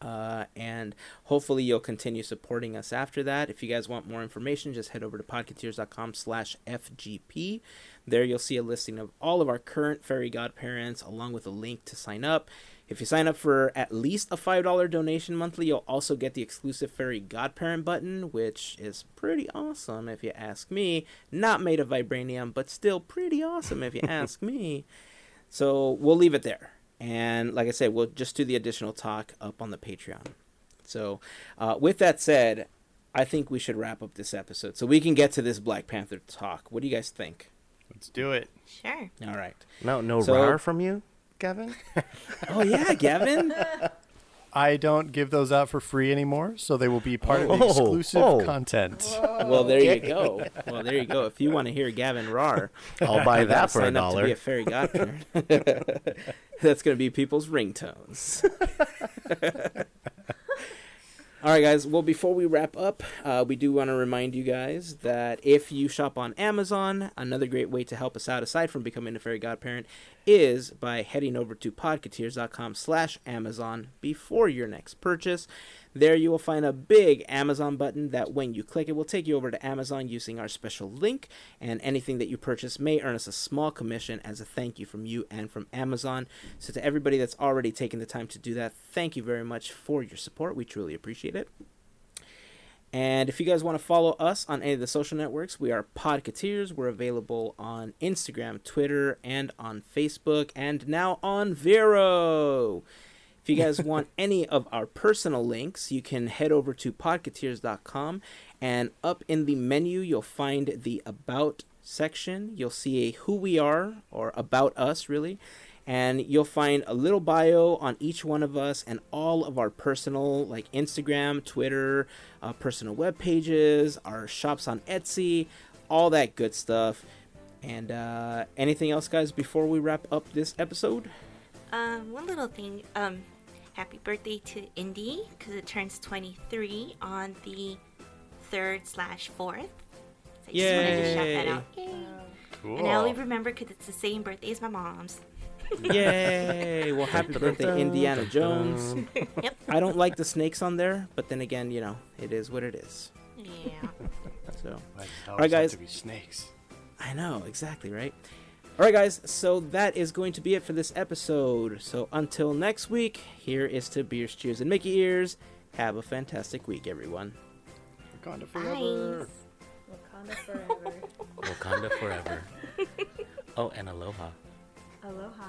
Uh, and hopefully you'll continue supporting us after that. If you guys want more information, just head over to podcateers.com slash FGP. There you'll see a listing of all of our current fairy godparents along with a link to sign up. If you sign up for at least a $5 donation monthly, you'll also get the exclusive Fairy Godparent button, which is pretty awesome if you ask me. Not made of vibranium, but still pretty awesome if you <laughs> ask me. So we'll leave it there. And like I said, we'll just do the additional talk up on the Patreon. So, uh, with that said, I think we should wrap up this episode so we can get to this Black Panther talk. What do you guys think? Let's do it. Sure. All right. No, no So- rar from you, Gavin. <laughs> Oh, yeah, Gavin. <laughs> I don't give those out for free anymore, so they will be part of the Oh, exclusive oh. content. Well, there you go. Well, there you go. If you want to hear Gavin Rar, I'll buy that for a sign up to be a fairy godparent. <laughs> <laughs> That's going to be people's ringtones. <laughs> All right, guys. Well, before we wrap up, uh, we do want to remind you guys that if you shop on Amazon, another great way to help us out, aside from becoming a fairy godparent, is by heading over to podcateers.com slash Amazon before your next purchase. There you will find a big Amazon button that when you click it will take you over to Amazon using our special link, and anything that you purchase may earn us a small commission as a thank you from you and from Amazon. So to everybody that's already taken the time to do that, thank you very much for your support. We truly appreciate it. And if you guys want to follow us on any of the social networks, we are Podcateers. We're available on Instagram, Twitter, and on Facebook, and now on Vero. If you <laughs> guys want any of our personal links, you can head over to podcateers.com and up in the menu, you'll find the About section. You'll see a Who We Are, or About Us, really. And you'll find a little bio on each one of us and all of our personal, like Instagram, Twitter, uh, personal web pages, our shops on Etsy, all that good stuff. And uh, anything else, guys, before we wrap up this episode? Um, one little thing. Um, happy birthday to Indy because it turns 23 on the third slash fourth. So I just wanted to shout that out. Yay. Cool. And I only remember because it's the same birthday as my mom's. <laughs> Yay! Well, happy birthday, Indiana Jones. <laughs> <laughs> Yep. I don't like the snakes on there, but then again, you know, it is what it is. Yeah. So, all right, guys. To be snakes. I know, exactly, right? All right, guys, so that is going to be it for this episode. So, until next week, here is to Beers, Cheers, and Mickey Ears. Have a fantastic week, everyone. Wakanda Bye. forever. Wakanda forever. <laughs> Wakanda forever. <laughs> oh, and aloha. Aloha.